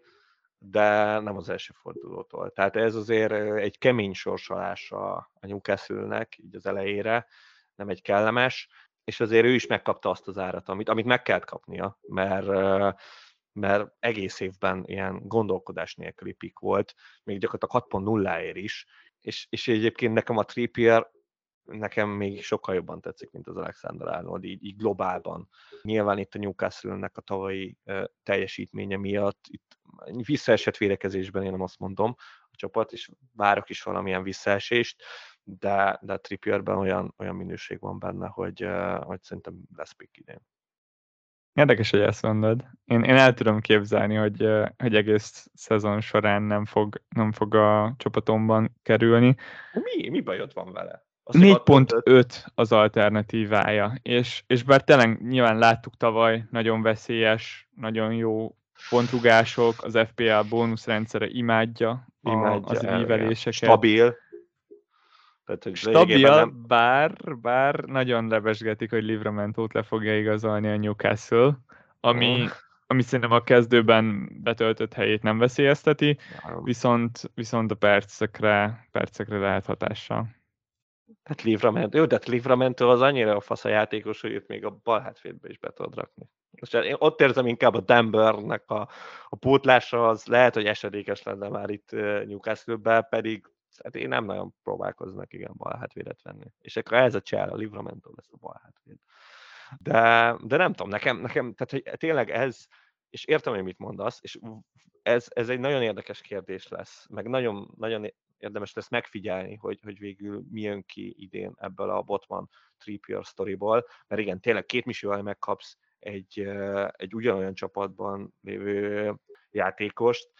de nem az első fordulótól. Tehát ez azért egy kemény sorsolás a Newcastle-nek így az elejére, nem egy kellemes, és azért ő is megkapta azt az árat, amit, amit meg kellett kapnia, mert mert egész évben ilyen gondolkodás nélküli pik volt, még gyakorlatilag 6.0-ér is, és, és egyébként nekem a Trippier nekem még sokkal jobban tetszik, mint az Alexander Arnold, így, így globálban. Nyilván itt a Newcastle-nek a tavalyi uh, teljesítménye miatt, itt visszaesett védekezésben én nem azt mondom a csapat, és várok is valamilyen visszaesést, de, de a Trippierben olyan, olyan minőség van benne, hogy, uh, hogy szerintem lesz pick idén. Érdekes, hogy ezt mondod. Én, én el tudom képzelni, hogy, hogy egész szezon során nem fog, nem fog a csapatomban kerülni. Mi, mi bajod van vele? 4.5 az alternatívája, és, és bár tényleg nyilván láttuk tavaly, nagyon veszélyes, nagyon jó pontrugások, az FPL bónuszrendszere imádja, imádja az íveléseket. Stabil. Tehát, hogy Stabil, nem... bár, bár nagyon lebesgetik, hogy Livramentót le fogja igazolni a Newcastle, ami, oh. ami szerintem a kezdőben betöltött helyét nem veszélyezteti, viszont, viszont a percekre, percekre lehet hatással. Hát Livramento, jó, de hát Livramento az annyira a fasz a játékos, hogy itt még a bal hátvédbe is be tudod rakni. Most én ott érzem inkább a Denvernek a, a pótlása, az lehet, hogy esedékes lenne már itt newcastle pedig hát én nem nagyon próbálkoznak igen bal hátvédet venni. És akkor ez a csel, a Livramento lesz a bal hátvéd. De, de nem tudom, nekem, nekem tehát hogy tényleg ez, és értem, hogy mit mondasz, és ez, ez egy nagyon érdekes kérdés lesz, meg nagyon, nagyon érdemes lesz megfigyelni, hogy, hogy végül mi jön ki idén ebből a Botman Trippier sztoriból, mert igen, tényleg két misivel megkapsz egy, egy ugyanolyan csapatban lévő játékost,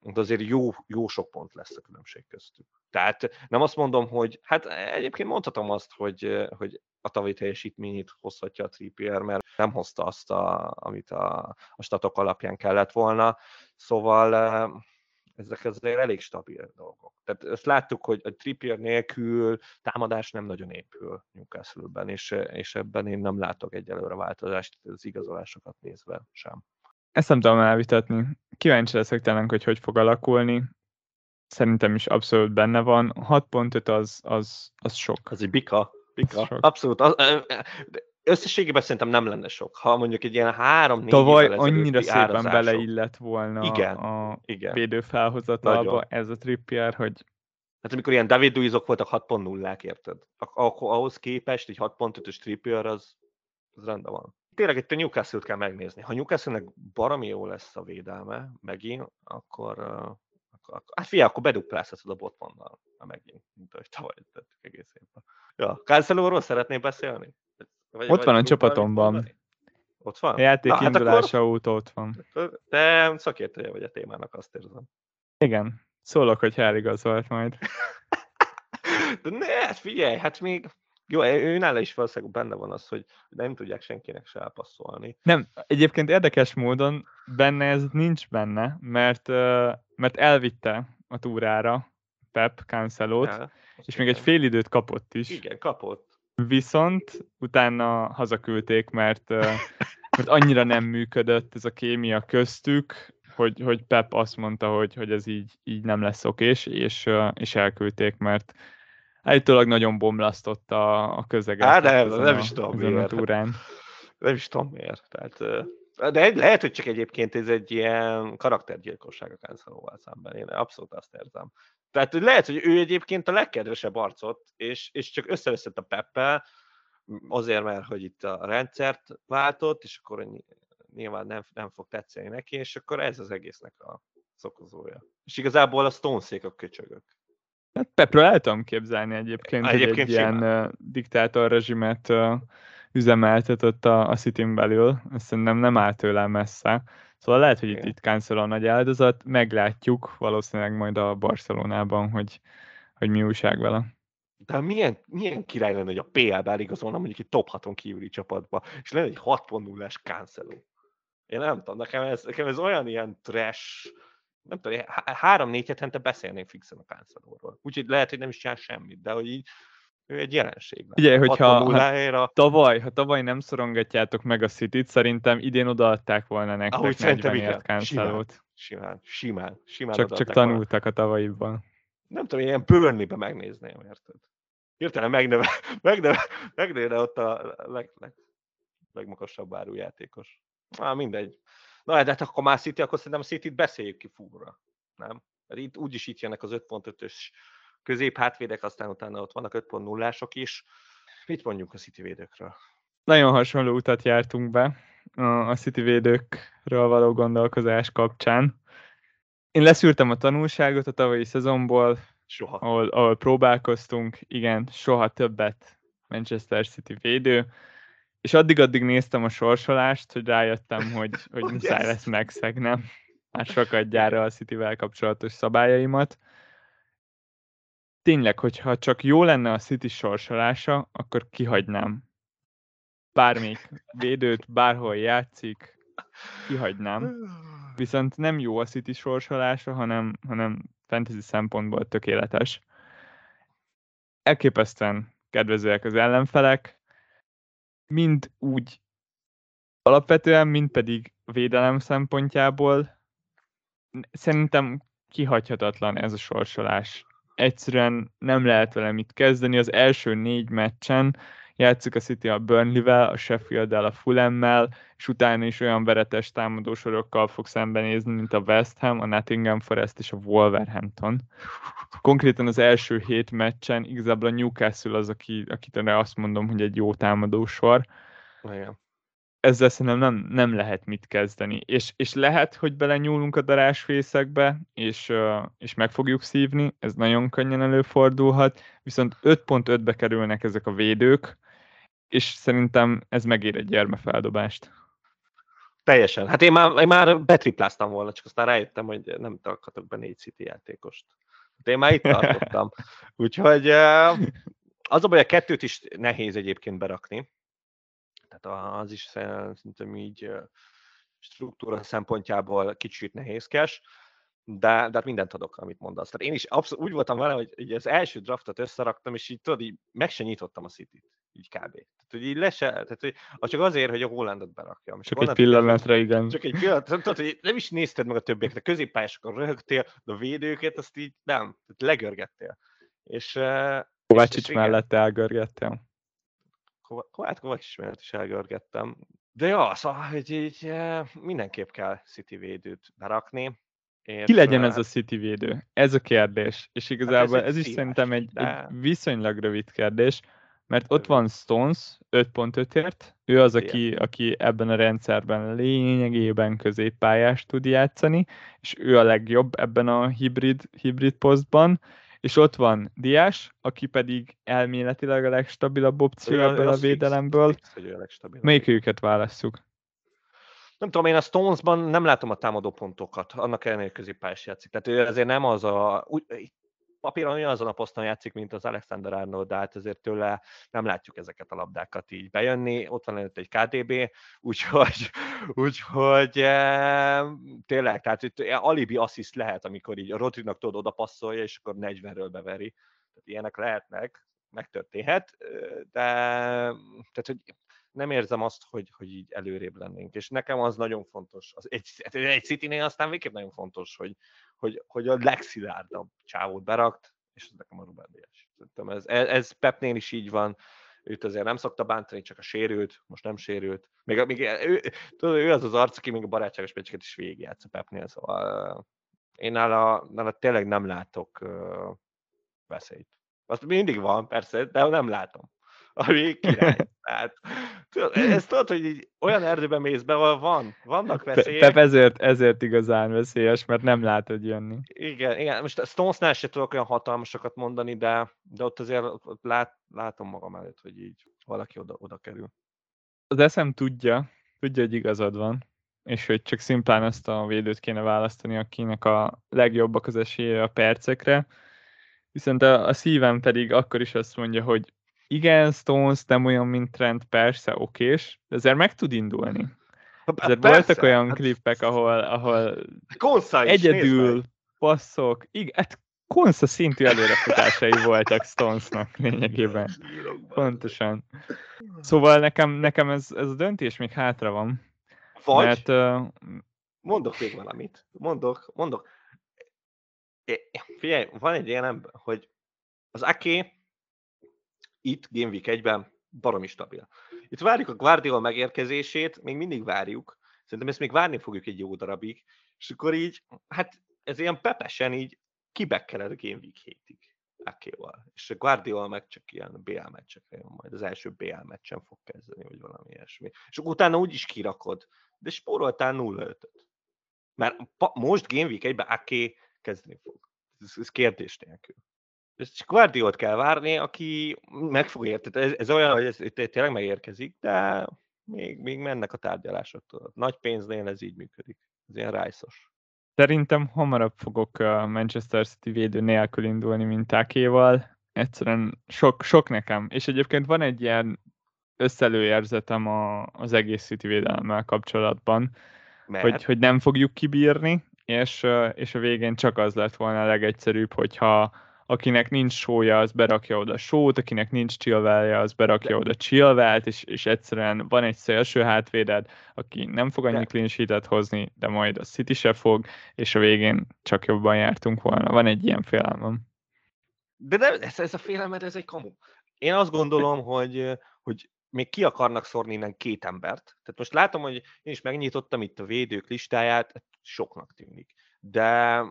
de azért jó, jó sok pont lesz a különbség köztük. Tehát nem azt mondom, hogy, hát egyébként mondhatom azt, hogy, hogy a tavalyi teljesítményét hozhatja a Trippier, mert nem hozta azt, a, amit a, a statok alapján kellett volna. Szóval ezek azért elég stabil dolgok. Tehát ezt láttuk, hogy a Trippier nélkül támadás nem nagyon épül Newcastle-ben, és, és ebben én nem látok egyelőre változást az igazolásokat nézve sem. Ezt nem tudom elvitatni. Kíváncsi leszek tényleg, hogy hogy fog alakulni. Szerintem is abszolút benne van. 6.5 az, az, az sok. Az egy bika. bika. Abszolút. Az, összességében szerintem nem lenne sok. Ha mondjuk egy ilyen három négy Tavaly annyira szépen beleillett volna igen, a igen. védőfelhozatalba ez a Trippier, hogy Hát amikor ilyen David Luizok voltak 6.0-ák, érted? Akkor ahhoz képest egy 6.5-ös Trippier az, az rendben van. Tényleg itt a Newcastle-t kell megnézni. Ha Newcastle-nek baromi jó lesz a védelme megint, akkor, uh, akkor hát figyelj, akkor beduplázhatod a botmannal, megint, mint ahogy tavaly tettük egész évben. Ja, Cancelo-ról szeretnél beszélni? Vagy, ott van a csapatomban. Ott van? A játék Na, indulása hát akkor... óta ott van. Te szakértője vagy a témának, azt érzem. Igen. Szólok, hogy eligazolt majd. De ne, hát figyelj, hát még jó, őnála is valószínűleg benne van az, hogy nem tudják senkinek se elpasszolni. Nem, egyébként érdekes módon benne ez nincs benne, mert, mert elvitte a túrára Pep Cancelót, ja, és még egy fél időt kapott is. Igen, kapott. Viszont utána hazaküldték, mert, mert annyira nem működött ez a kémia köztük, hogy, hogy Pep azt mondta, hogy, hogy ez így, így nem lesz okés, és, és elküldték, mert állítólag nagyon bomlasztott a, a közeget. Á, de nem, nem is tudom miért. Túrán. Nem is tudom miért. Tehát, de lehet, hogy csak egyébként ez egy ilyen karaktergyilkosság a Cancelóval szemben. Én abszolút azt érzem. Tehát lehet, hogy ő egyébként a legkedvesebb arcot, és, és csak összeveszett a Peppel, azért, mert hogy itt a rendszert váltott, és akkor nyilván nem, nem fog tetszeni neki, és akkor ez az egésznek a szokozója. És igazából a Stone a köcsögök. Hát Pepről el tudom képzelni egyébként, hogy egyébként egy simán. ilyen uh, diktátor rezsimet uh, üzemeltetett a, a city belül, ezt szerintem nem áll tőle messze. Szóval lehet, hogy itt, itt cancel a nagy áldozat, meglátjuk valószínűleg majd a Barcelonában, hogy, hogy mi újság vele. De milyen, milyen király lenne, hogy a PL-ben igazolna mondjuk egy top 6 kívüli csapatba, és lenne egy 6.0-es Cancelo. Én nem tudom, nekem ez, nekem ez olyan ilyen trash, nem tudom, három-négy hetente beszélnénk fixen a Cancelóról. Úgyhogy lehet, hogy nem is csinál semmit, de hogy így ő egy jelenség. Ugye, hogyha ha tavaly, ha tavaly nem szorongatjátok meg a City-t, szerintem idén odaadták volna nektek Ahogy 40 ért Cancelót. Simán, simán, simán Csak, csak tanultak volna. a tavalyiban. Nem tudom, ilyen burnley megnézném, érted? Hirtelen megneve, megneve, megneve ott a leg, leg, legmagasabb áru játékos. Á, mindegy. Na, de hát akkor már City, akkor szerintem a City-t beszéljük ki fúra. Nem? Mert itt úgyis itt jönnek az 5.5-ös közép hátvédek, aztán utána ott vannak 5.0-ások is. Mit mondjuk a City védőkről? Nagyon hasonló utat jártunk be a City védőkről való gondolkozás kapcsán. Én leszűrtem a tanulságot a tavalyi szezonból, soha. Ahol, ahol próbálkoztunk, igen, soha többet Manchester City védő, és addig-addig néztem a sorsolást, hogy rájöttem, hogy, hogy oh, muszáj yes. lesz megszegnem már sokat gyára a City-vel kapcsolatos szabályaimat tényleg, hogyha csak jó lenne a City sorsolása, akkor kihagynám. Bármelyik védőt, bárhol játszik, kihagynám. Viszont nem jó a City sorsolása, hanem, hanem fantasy szempontból tökéletes. Elképesztően kedvezőek az ellenfelek, mind úgy alapvetően, mind pedig védelem szempontjából. Szerintem kihagyhatatlan ez a sorsolás egyszerűen nem lehet vele mit kezdeni. Az első négy meccsen játszik a City a Burnley-vel, a Sheffield-el, a Fulham-mel, és utána is olyan veretes támadósorokkal fog szembenézni, mint a West Ham, a Nottingham Forest és a Wolverhampton. Konkrétan az első hét meccsen igazából a Newcastle az, aki, akit azt mondom, hogy egy jó támadósor. Igen ezzel szerintem nem, nem lehet mit kezdeni. És, és lehet, hogy belenyúlunk a darásfészekbe, és, és meg fogjuk szívni, ez nagyon könnyen előfordulhat, viszont 5.5-be kerülnek ezek a védők, és szerintem ez megér egy gyermefeldobást. Teljesen. Hát én már, én már betripláztam volna, csak aztán rájöttem, hogy nem tarthatok be négy City játékost. De én már itt tartottam. Úgyhogy az a baj, a kettőt is nehéz egyébként berakni, tehát az is szerintem így struktúra szempontjából kicsit nehézkes, de, de hát mindent adok, amit mondasz. Tehát én is abszolút úgy voltam vele, hogy így az első draftot összeraktam, és így tudod, így meg se nyitottam a City-t, így kb. Tehát, hogy így le se, tehát, hogy, csak azért, hogy a Hollandot berakjam. Csak egy pillanatra, igen. Csak egy pillanatra, tudod, hogy nem is nézted meg a többieket, a középpályásokon röhögtél, de a védőket azt így nem, tehát legörgettél. És, Kovácsics mellett elgörgettem. Hát is elgörgettem. De jó, szóval, hogy így mindenképp kell City védőt berakni. És Ki legyen ez a City védő? Ez a kérdés. És igazából hát ez, ez is szíves, szerintem egy, de... egy viszonylag rövid kérdés, mert ott van Stones 5.5-ért, ő az, aki, aki ebben a rendszerben lényegében középpályást tud játszani, és ő a legjobb ebben a hibrid, hibrid posztban, és ott van Diás, aki pedig elméletileg a legstabilabb opció ebből a védelemből. Melyik őket válasszuk? Nem tudom, én a Stonesban nem látom a támadó pontokat, annak ellenére középpályás játszik. Tehát ő azért nem az a... Úgy, papíron olyan azon a poszton játszik, mint az Alexander Arnold, de hát azért tőle nem látjuk ezeket a labdákat így bejönni. Ott van előtt egy KDB, úgyhogy, úgyhogy e, tényleg, tehát itt alibi assziszt lehet, amikor így a Rodrinak tudod oda passzolja, és akkor 40-ről beveri. Tehát ilyenek lehetnek, megtörténhet, de tehát, hogy nem érzem azt, hogy, hogy így előrébb lennénk. És nekem az nagyon fontos. Az egy, egy City-nél aztán végképp nagyon fontos, hogy, hogy, hogy a legszilárdabb csávót berakt, és ez nekem a Ruben Dias. ez, ez Pepnél is így van, őt azért nem szokta bántani, csak a sérült, most nem sérült. Még, még ő, tudod, ő az az arc, aki még a barátságos meccseket is végigjátsz a Pepnél, szóval én nála, nála tényleg nem látok veszélyt. Azt mindig van, persze, de nem látom ami király. Tehát, ezt tudod, hogy így olyan erdőben mész be, ahol van, vannak veszélyek. Pep ezért, ezért igazán veszélyes, mert nem látod jönni. Igen, igen. most a Stonesnál se tudok olyan hatalmasokat mondani, de, de ott azért lát, látom magam előtt, hogy így valaki oda, oda kerül. Az eszem tudja, tudja, hogy igazad van, és hogy csak szimplán ezt a védőt kéne választani, akinek a legjobbak az esélye a percekre, viszont a, a szívem pedig akkor is azt mondja, hogy igen, Stones nem olyan, mint Trent, persze, okés, de ezért meg tud indulni. Ezért persze, voltak olyan hát... klippek, ahol, ahol is, egyedül passzok, igen, hát Konsza szintű előrefutásai voltak Stonesnak lényegében. Pontosan. Szóval nekem, nekem ez, ez a döntés még hátra van. Vagy, mert, uh, mondok még valamit. Mondok, mondok. Figyelj, van egy ilyen, hogy az Aki itt Game Week 1-ben baromi stabil. Itt várjuk a Guardiola megérkezését, még mindig várjuk. Szerintem ezt még várni fogjuk egy jó darabig. És akkor így, hát ez ilyen pepesen így kibekkeled a Game Week 7-ig. Akéval. És a Guardiola meg csak ilyen BL meccsekre jön majd. Az első BL meccsen fog kezdeni, vagy valami ilyesmi. És utána úgy is kirakod. De spóroltál 0 5 Mert most Game Week 1-ben Aké kezdeni fog. Ez, ez kérdés nélkül. Csak Guardiolt kell várni, aki meg fog érteni. Ez, ez olyan, hogy ez, ez tényleg megérkezik, de még, még mennek a tárgyalások. Tudod. Nagy pénznél ez így működik. Ez ilyen rájszos. Szerintem hamarabb fogok a Manchester City védő nélkül indulni, mint Tákéval. Egyszerűen sok, sok nekem. És egyébként van egy ilyen összelőérzetem a, az egész City védelemmel kapcsolatban, hogy, hogy nem fogjuk kibírni, és, és a végén csak az lett volna a legegyszerűbb, hogyha akinek nincs sója, az berakja oda sót, akinek nincs chillvelje, az berakja oda chillvelt, és, és egyszerűen van egy szélső hátvéded, aki nem fog annyi clean sheet hozni, de majd a City se fog, és a végén csak jobban jártunk volna. Van egy ilyen félelmem. De nem, ez, ez a félelmet, ez egy kamu. Én azt gondolom, hogy, hogy még ki akarnak szórni innen két embert. Tehát most látom, hogy én is megnyitottam itt a védők listáját, soknak tűnik. De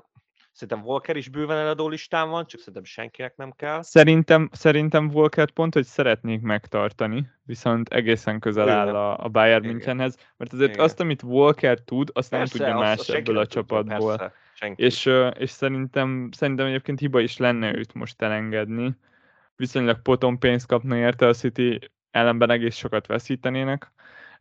Szerintem Volker is bőven eladó listán van, csak szerintem senkinek nem kell. Szerintem, szerintem Volker pont, hogy szeretnék megtartani, viszont egészen közel Igen. áll a, a Bayern Igen. Münchenhez, mert azért Igen. azt, amit Volker tud, azt persze, nem tudja más az, ebből a csapatból. Persze, és, és szerintem, szerintem egyébként hiba is lenne őt most elengedni. Viszonylag potom pénzt kapna érte a City, ellenben egész sokat veszítenének.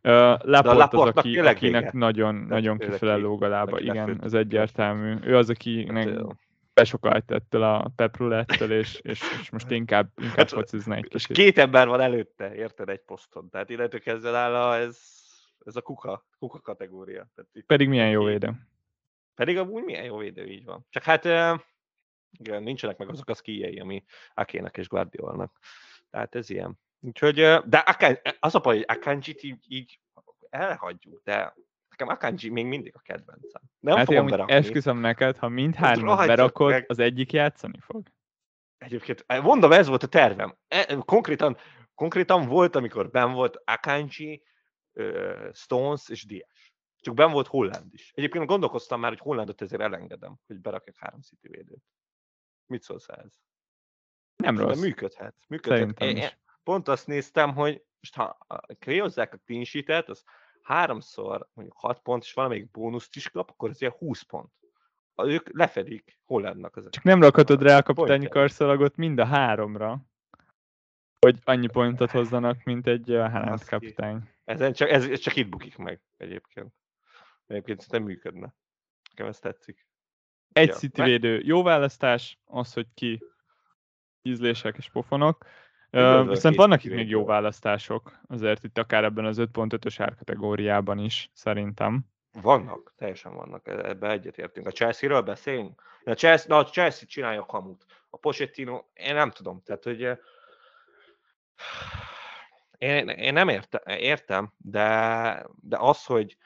Uh, Laport az, aki, akinek nagyon, nagyon kifele lóg a lába, igen, ez egyértelmű. Ő az, akinek hát, besokalt ettől a peprulettől, és, és, és most inkább, inkább hát, focizna egy kicsit. két ember van előtte, érted, egy poszton. Tehát illetve ezzel áll a, ez, ez a kuka, kuka kategória. Tehát Pedig milyen jó védő. Pedig amúgy milyen jó védő így van. Csak hát igen, nincsenek meg azok a skijei, ami Akének és Guardiolnak. Tehát ez ilyen. Úgyhogy, de Akan, az a baj, hogy Akanji-t így, így elhagyjuk, de nekem Akanji még mindig a kedvencem. Nem hát fogom én berakni. esküszöm neked, ha mindhármat berakod, meg. az egyik játszani fog. Egyébként, mondom, ez volt a tervem. E, konkrétan, konkrétan volt, amikor ben volt Akanji, Stones és Diaz. Csak ben volt Holland is. Egyébként gondolkoztam már, hogy Hollandot ezért elengedem, hogy berakjak három City védőt. Mit szólsz ez? Nem rossz. De működhet. működhet. Én, én pont azt néztem, hogy most ha kreozzák a clean az háromszor mondjuk 6 pont, és valamelyik bónuszt is kap, akkor ez ilyen 20 pont. Ők lefedik Hollandnak az Csak nem rakhatod rá a kapitányi karszalagot mind a háromra, hogy annyi pontot hozzanak, mint egy Haaland kapitány. Ezen csak, ez, csak itt bukik meg egyébként. Egyébként nem működne. Nekem ez tetszik. Egy ja. City védő. Jó választás, az, hogy ki ízlések és pofonok. Uh, viszont vannak itt még jó választások, azért itt akár ebben az 5.5-ös árkategóriában is, szerintem. Vannak, teljesen vannak, e-, ebbe egyetértünk. A Chelsea-ről beszélünk? A Chelsea, na, a Chelsea csinálja kamut. A Pochettino, én nem tudom, tehát hogy én, én nem érte, értem, de, de az, hogy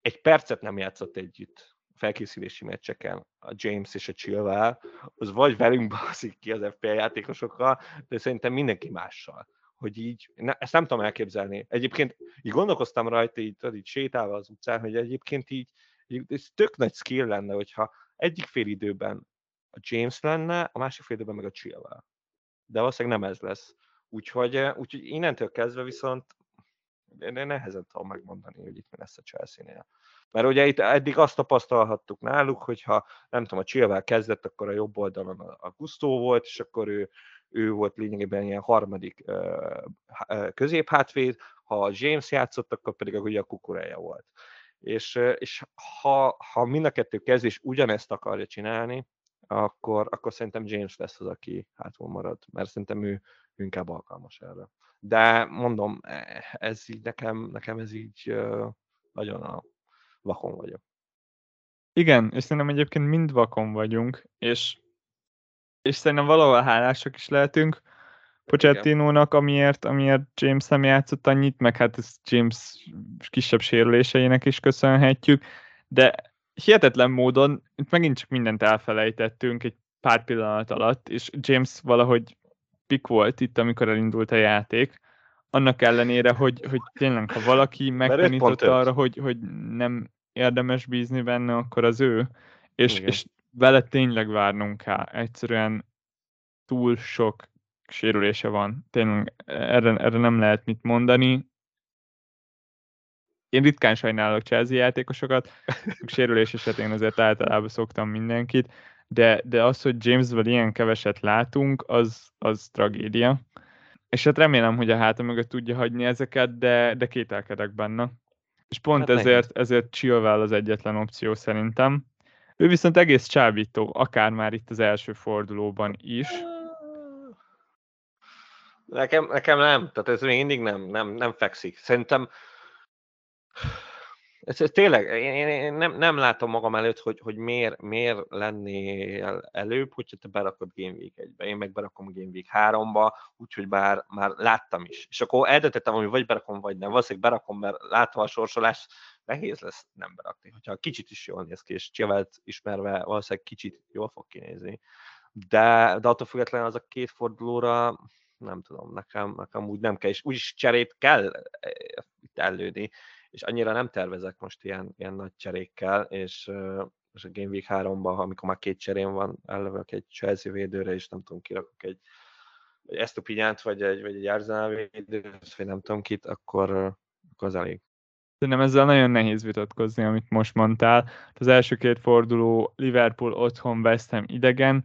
egy percet nem játszott együtt felkészülési meccseken a James és a Chilwell, az vagy velünk baszik ki az FPL játékosokkal, de szerintem mindenki mással. Hogy így, ne, ezt nem tudom elképzelni. Egyébként így gondolkoztam rajta, így, tudod, így sétálva az utcán, hogy egyébként így, így ez tök nagy skill lenne, hogyha egyik fél időben a James lenne, a másik fél időben meg a Chilwell. De valószínűleg nem ez lesz. Úgyhogy, úgyhogy innentől kezdve viszont én nehezen tudom megmondani, hogy itt mi lesz a Chelsea-nél. Mert ugye itt eddig azt tapasztalhattuk náluk, hogyha nem tudom, a Chilwell kezdett, akkor a jobb oldalon a Gusto volt, és akkor ő, ő volt lényegében ilyen harmadik középhátvéd, ha James játszott, akkor pedig ugye a kukureja volt. És, és ha, ha mind a kettő kezdés ugyanezt akarja csinálni, akkor, akkor szerintem James lesz az, aki hátul marad, mert szerintem ő, ő inkább alkalmas erre. De mondom, e, ez így nekem, nekem ez így nagyon a vakon vagyok. Igen, és szerintem egyébként mind vakon vagyunk, és, és szerintem valahol hálásak is lehetünk Pochettinónak, amiért, amiért James nem játszott annyit, meg hát ez James kisebb sérüléseinek is köszönhetjük, de hihetetlen módon itt megint csak mindent elfelejtettünk egy pár pillanat alatt, és James valahogy pick volt itt, amikor elindult a játék, annak ellenére, hogy, hogy tényleg, ha valaki megtanította arra, hogy, hogy nem érdemes bízni benne, akkor az ő, és, és vele tényleg várnunk kell. Egyszerűen túl sok sérülése van. Tényleg erre, erre nem lehet mit mondani. Én ritkán sajnálok Chelsea játékosokat, sérülés esetén azért általában szoktam mindenkit, de, de az, hogy Jamesből ilyen keveset látunk, az, az tragédia. És hát remélem, hogy a háta mögött tudja hagyni ezeket, de, de kételkedek benne. És pont hát ezért, ezért Chilwell az egyetlen opció szerintem. Ő viszont egész csábító, akár már itt az első fordulóban is. Nekem, nekem nem, tehát ez még mindig nem, nem, nem fekszik. Szerintem ez, ez tényleg, én, én, nem, nem látom magam előtt, hogy, hogy miért, miért lennél előbb, hogyha te berakod Game Week 1-be. Én meg berakom Game Week 3-ba, úgyhogy bár már láttam is. És akkor eldöntöttem, hogy vagy berakom, vagy nem. Valószínűleg berakom, mert látva a sorsolás, nehéz lesz nem berakni. Hogyha kicsit is jól néz ki, és Csivelt ismerve valószínűleg kicsit jól fog kinézni. De, de attól függetlenül az a két fordulóra nem tudom, nekem, nekem úgy nem kell, és úgyis cserét kell eh, itt előni és annyira nem tervezek most ilyen, ilyen nagy cserékkel, és, és a Game Week 3-ban, amikor már két cserém van, ellövök egy Chelsea védőre, és nem tudom, kirakok egy, egy Estupinyát, vagy egy, vagy egy Arsenal védőt, vagy nem tudom kit, akkor, akkor az elég. Szerintem ezzel nagyon nehéz vitatkozni, amit most mondtál. Az első két forduló Liverpool otthon, West Ham idegen,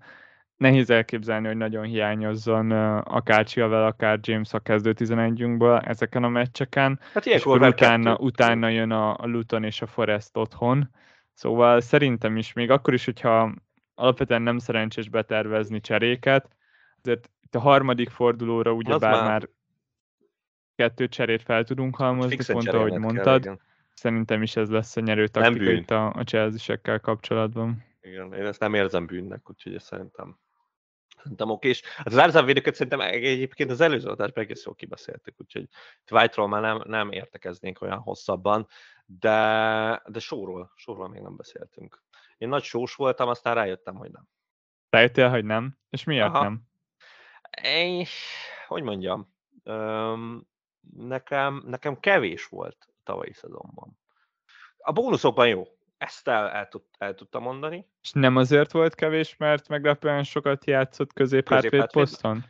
nehéz elképzelni, hogy nagyon hiányozzon akár Chilwell, akár James a kezdő 11-ünkből ezeken a meccseken. Hát és akkor utána, utána jön a, a Luton és a Forest otthon. Szóval szerintem is, még akkor is, hogyha alapvetően nem szerencsés betervezni cseréket, azért itt a harmadik fordulóra ugyebár már... már kettő cserét fel tudunk halmozni, pont ahogy mondtad. Kell, szerintem is ez lesz a nyerő taktika itt a, a chelsea kapcsolatban. Igen, én ezt nem érzem bűnnek, úgyhogy ezt szerintem szerintem oké, és hát az árzávédőket szerintem egyébként az előző adásban egész jól kibeszéltük, úgyhogy White-ról már nem, nem értekeznénk olyan hosszabban, de, de sóról, sóról még nem beszéltünk. Én nagy sós voltam, aztán rájöttem, hogy nem. Rájöttél, hogy nem? És miért Aha. nem? Én, hogy mondjam, öm, nekem, nekem kevés volt a tavalyi szezonban. A bónuszokban jó, ezt el, el, tud, el tudtam mondani. És nem azért volt kevés, mert meglepően sokat játszott középhátvéd poszton?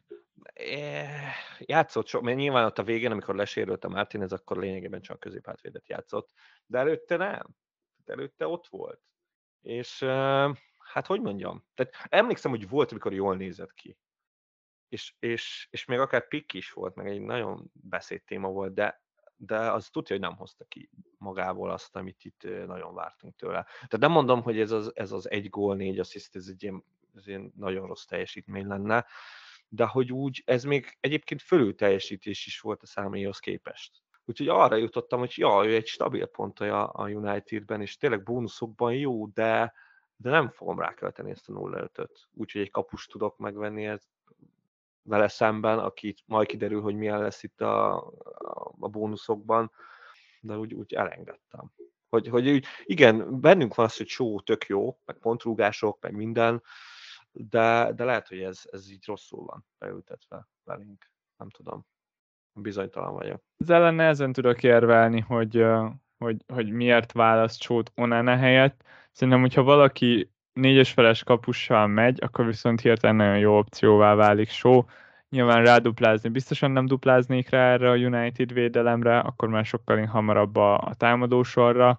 Játszott sok, mert nyilván ott a végén, amikor lesérült a Martinez, akkor lényegében csak középhátvédet játszott. De előtte nem. Előtte ott volt. És hát hogy mondjam? Tehát emlékszem, hogy volt, amikor jól nézett ki. És, és, és még akár pikk is volt, meg egy nagyon beszéd téma volt, de de az tudja, hogy nem hozta ki magából azt, amit itt nagyon vártunk tőle. Tehát nem mondom, hogy ez az, ez az egy gól, négy assziszt, ez egy ilyen, ez ilyen nagyon rossz teljesítmény lenne, de hogy úgy, ez még egyébként fölül teljesítés is volt a számaihoz képest. Úgyhogy arra jutottam, hogy ja, ő egy stabil pontja a Unitedben, és tényleg bónuszokban jó, de, de nem fogom rákölteni ezt a 0 5 Úgyhogy egy kapust tudok megvenni, ez vele szemben, aki majd kiderül, hogy milyen lesz itt a, a bónuszokban, de úgy, úgy elengedtem. Hogy, hogy úgy, igen, bennünk van az, hogy show tök jó, meg pontrúgások, meg minden, de, de lehet, hogy ez, ez így rosszul van beültetve velünk. Nem tudom. Bizonytalan vagyok. Az ellen nehezen tudok érvelni, hogy, hogy, hogy miért választ Csót Onana helyett. Szerintem, hogyha valaki négyes feles kapussal megy, akkor viszont hirtelen nagyon jó opcióvá válik show. Nyilván ráduplázni, biztosan nem dupláznék rá erre a United védelemre, akkor már sokkal hamarabb a, a támadósorra.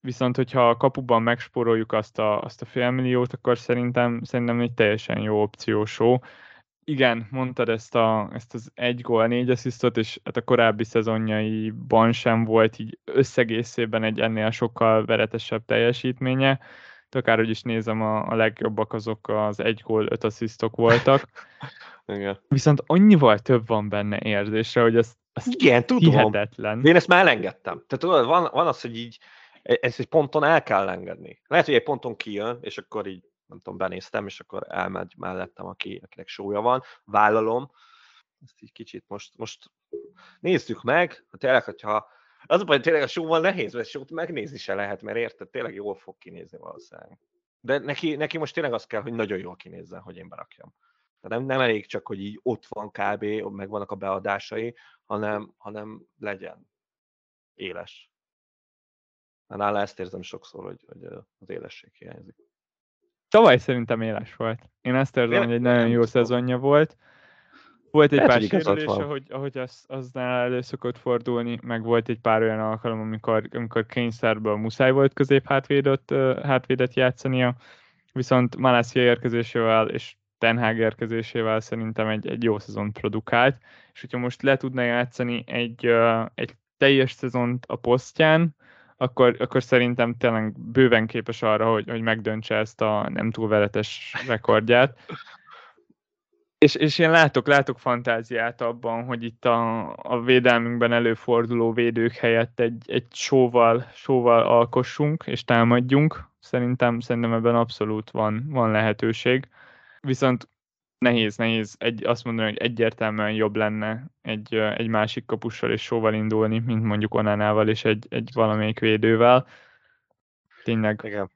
Viszont, hogyha a kapuban megspóroljuk azt a, azt a félmilliót, akkor szerintem, szerintem egy teljesen jó opció show. Igen, mondtad ezt, a, ezt az egy gól, négy asszisztot, és hát a korábbi szezonjaiban sem volt így összegészében egy ennél sokkal veretesebb teljesítménye akárhogy is nézem, a, a legjobbak azok az egy gól, öt asszisztok voltak. Igen. Viszont annyival több van benne érzésre, hogy ez, ez Igen, tudom. hihetetlen. én ezt már elengedtem. Tehát tudod, van, van az, hogy így e, ez egy ponton el kell engedni. Lehet, hogy egy ponton kijön, és akkor így, nem tudom, benéztem, és akkor elmegy mellettem, aki, akinek sója van, vállalom. Ezt így kicsit most, most nézzük meg, tényleg, hogyha az a baj, tényleg a showval nehéz, mert show megnézni se lehet, mert érted, tényleg jól fog kinézni valószínűleg. De neki, neki most tényleg az kell, hogy nagyon jól kinézzen, hogy én berakjam. Tehát nem, nem elég csak, hogy így ott van kb, meg vannak a beadásai, hanem, hanem legyen éles. Mert nála ezt érzem sokszor, hogy, hogy az élesség hiányzik. Tavaly szerintem éles volt. Én ezt érzem, hogy egy nagyon jó szezonja volt. Volt egy Lehet, pár sérülés, ahogy, ahogy az, aznál elő szokott fordulni, meg volt egy pár olyan alkalom, amikor, amikor kényszerből muszáj volt közép hátvédet, játszania, viszont Malasia érkezésével és Ten Hag érkezésével szerintem egy, egy jó szezon produkált, és hogyha most le tudna játszani egy, egy teljes szezont a posztján, akkor, akkor szerintem tényleg bőven képes arra, hogy, hogy megdöntse ezt a nem túl veletes rekordját. És, és én látok, látok fantáziát abban, hogy itt a, a védelmünkben előforduló védők helyett egy, egy sóval, sóval alkossunk és támadjunk. Szerintem, szerintem ebben abszolút van, van lehetőség. Viszont nehéz, nehéz egy, azt mondani, hogy egyértelműen jobb lenne egy, egy másik kapussal és sóval indulni, mint mondjuk Onánával és egy, egy valamelyik védővel. Tényleg, Igen.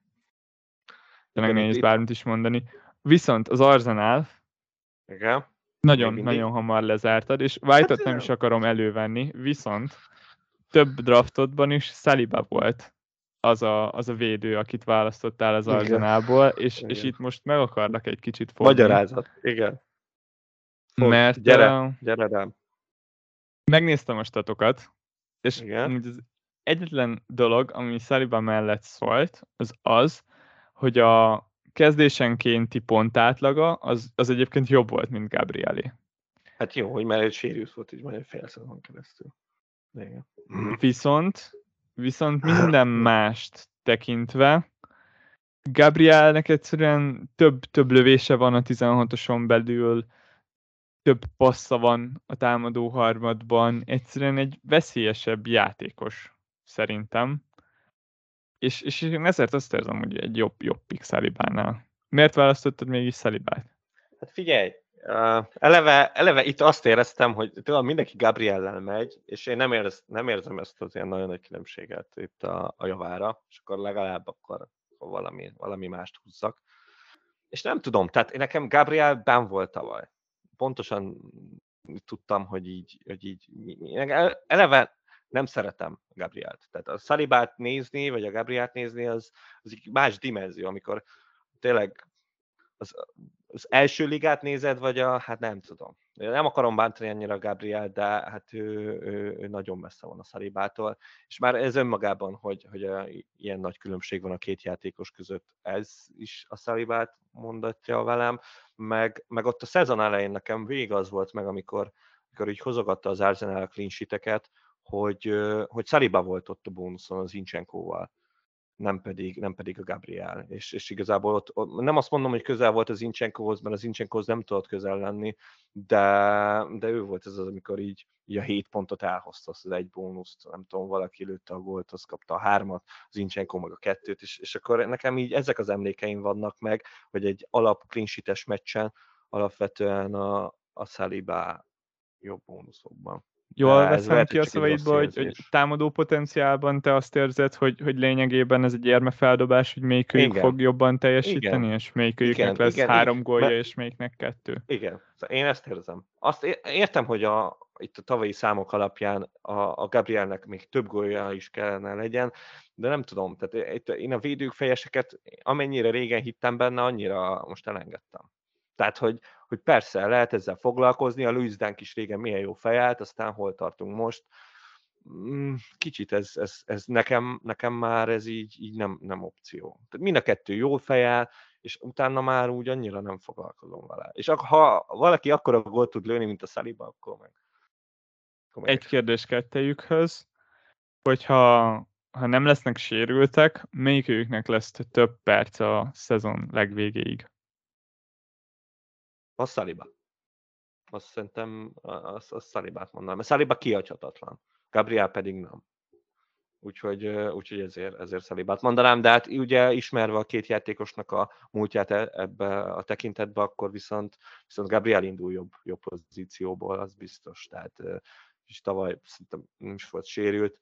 tényleg nehéz bármit is mondani. Viszont az Arzenál, igen. Nagyon, nagyon hamar lezártad, és White-ot hát, nem is akarom elővenni, viszont több draftodban is Saliba volt az a, az a védő, akit választottál az Arzenálból, és, igen. és itt most meg akarnak egy kicsit fogni. Magyarázat, igen. Fog, Mert gyere, uh, gyere rám. Megnéztem a statokat, és igen. az egyetlen dolog, ami Saliba mellett szólt, az az, hogy a kezdésenkénti pontátlaga az, az egyébként jobb volt, mint Gabrieli. Hát jó, hogy már egy sérült volt így majd fél szezon keresztül. Igen. Viszont, viszont minden mást tekintve, Gabrielnek egyszerűen több, több lövése van a 16-oson belül, több passza van a támadó harmadban, egyszerűen egy veszélyesebb játékos, szerintem. És, és én ezért azt érzem, hogy egy jobb, jobb pick Szalibánál. Miért választottad mégis Szalibát? Hát figyelj, uh, eleve, eleve itt azt éreztem, hogy tudom, mindenki Gabriellel megy, és én nem, érez, nem érzem ezt az ilyen nagyon nagy különbséget itt a, a javára, és akkor legalább akkor valami, valami mást húzzak. És nem tudom, tehát nekem Gabriel ben volt tavaly. Pontosan tudtam, hogy így, hogy így eleve nem szeretem Gabrielt. Tehát a Salibát nézni, vagy a Gabrielt nézni, az, az egy más dimenzió, amikor tényleg az, az első ligát nézed, vagy a, hát nem tudom. Nem akarom bántani annyira Gabriel, de hát ő, ő, ő nagyon messze van a Szalibától, és már ez önmagában, hogy, hogy a, ilyen nagy különbség van a két játékos között, ez is a Szalibát mondatja velem, meg, meg ott a szezon elején nekem végig az volt meg, amikor, amikor így hozogatta az Arsenal clean hogy, hogy Saliba volt ott a bónuszon az Incsenkóval nem pedig, nem pedig a Gabriel. És, és igazából ott, nem azt mondom, hogy közel volt az Incsenkóhoz, mert az Incsenkóhoz nem tudott közel lenni, de, de ő volt ez az, amikor így, így a hét pontot elhozta, az egy bónuszt, nem tudom, valaki lőtte a gólt, az kapta a hármat, az Incsenkó meg a kettőt, és, és akkor nekem így ezek az emlékeim vannak meg, hogy egy alap clean meccsen alapvetően a, a Saliba jobb bónuszokban. Jól veszem ki a szavaidból, hogy, hogy támadó potenciálban te azt érzed, hogy, hogy lényegében ez egy érmefeldobás, hogy melyikőjük igen. fog jobban teljesíteni, igen. és melyikőjüknek igen, lesz igen, három igen. gólja, mert... és melyiknek kettő. Igen, szóval én ezt érzem. Azt értem, hogy a, itt a tavalyi számok alapján a, a Gabrielnek még több gólja is kellene legyen, de nem tudom, tehát itt én a védők fejeseket amennyire régen hittem benne, annyira most elengedtem. Tehát, hogy, hogy persze lehet ezzel foglalkozni, a Louis Dunk is régen milyen jó fejelt, aztán hol tartunk most. Mm, kicsit ez, ez, ez nekem, nekem már ez így, így nem, nem opció. Tehát mind a kettő jó fejel, és utána már úgy annyira nem foglalkozom vele. És ha valaki akkor a gólt tud lőni, mint a Saliba, akkor meg. Akkor meg Egy kérdés kettejükhöz, hogyha ha nem lesznek sérültek, melyikőjüknek lesz több perc a szezon legvégéig? A Saliba. Azt szerintem, azt, azt Salibát mondanám. Mert Saliba kiadhatatlan. Gabriel pedig nem. Úgyhogy, úgyhogy ezért, ezért Szalibát mondanám, de hát ugye ismerve a két játékosnak a múltját e, ebbe a tekintetbe, akkor viszont, viszont Gabriel indul jobb, jobb pozícióból, az biztos. Tehát és tavaly szerintem nem is volt sérült.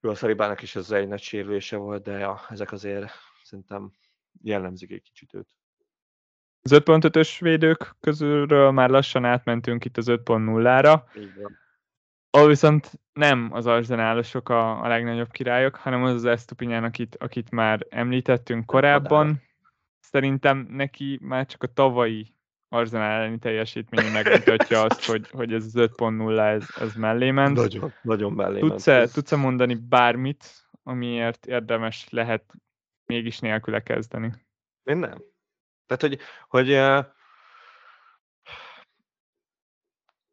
Jó, a Szalibának is ez egy nagy sérülése volt, de ja, ezek azért szerintem jellemzik egy kicsit őt. Az 5.5-ös védők közülről már lassan átmentünk itt az 5.0-ra. Ahol viszont nem az arzenálosok a, a legnagyobb királyok, hanem az az Estupinyán, akit, akit már említettünk korábban. Szerintem neki már csak a tavalyi Arzenál elleni teljesítmény megmutatja azt, hogy, hogy ez az 5.0 ez, ez mellé ment. Nagyon, nagyon mellé tudsz-e, ment. Tudsz-e mondani bármit, amiért érdemes lehet mégis nélküle kezdeni? Én nem. Tehát, hogy, hogy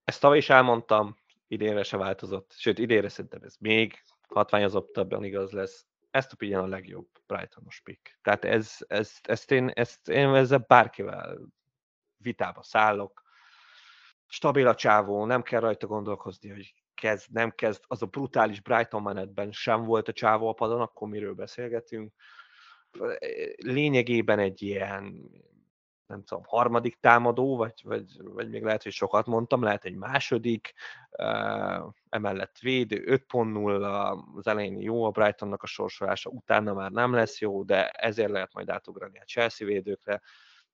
ezt tavaly is elmondtam, idénre se változott, sőt, idénre szerintem ez még hatványozottabban igaz lesz. Ezt a pillanat a legjobb Brightonos pick. Tehát ez, ez, ezt, én, ezt én ezzel bárkivel vitába szállok. Stabil a csávó, nem kell rajta gondolkozni, hogy kezd, nem kezd. Az a brutális Brighton menetben sem volt a csávó a padon, akkor miről beszélgetünk lényegében egy ilyen nem tudom, harmadik támadó, vagy, vagy, vagy még lehet, hogy sokat mondtam, lehet egy második, emellett védő, 5.0, az elején jó a Brightonnak a sorsolása, utána már nem lesz jó, de ezért lehet majd átugrani a Chelsea védőkre.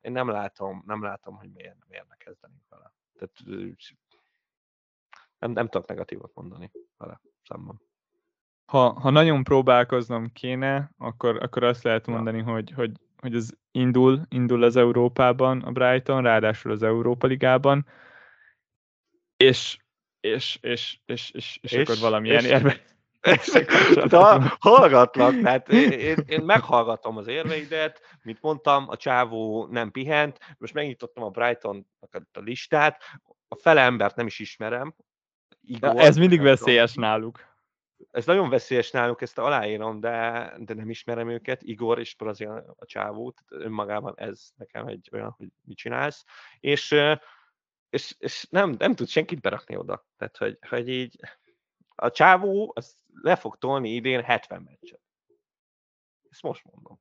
Én nem látom, nem látom, hogy miért nem érne kezdeni vele. Tehát nem, nem tudok negatívot mondani vele szemben ha, ha nagyon próbálkoznom kéne, akkor, akkor azt lehet mondani, ja. hogy, hogy, hogy ez indul, indul az Európában a Brighton, ráadásul az Európa Ligában, és és, és, és, és, és, és akkor valamilyen érve. hallgatlak, tehát én, én, én meghallgatom az érveidet, mint mondtam, a csávó nem pihent, most megnyitottam a Brighton a listát, a fele embert nem is ismerem. Igor, ja, ez mindig veszélyes náluk ez nagyon veszélyes náluk, ezt aláírom, de, de nem ismerem őket. Igor és Brazil a csávó, tehát önmagában ez nekem egy olyan, hogy mit csinálsz. És, és, és nem, nem tud senkit berakni oda. Tehát, hogy, hogy így a csávó az le fog tolni idén 70 meccset. Ezt most mondom.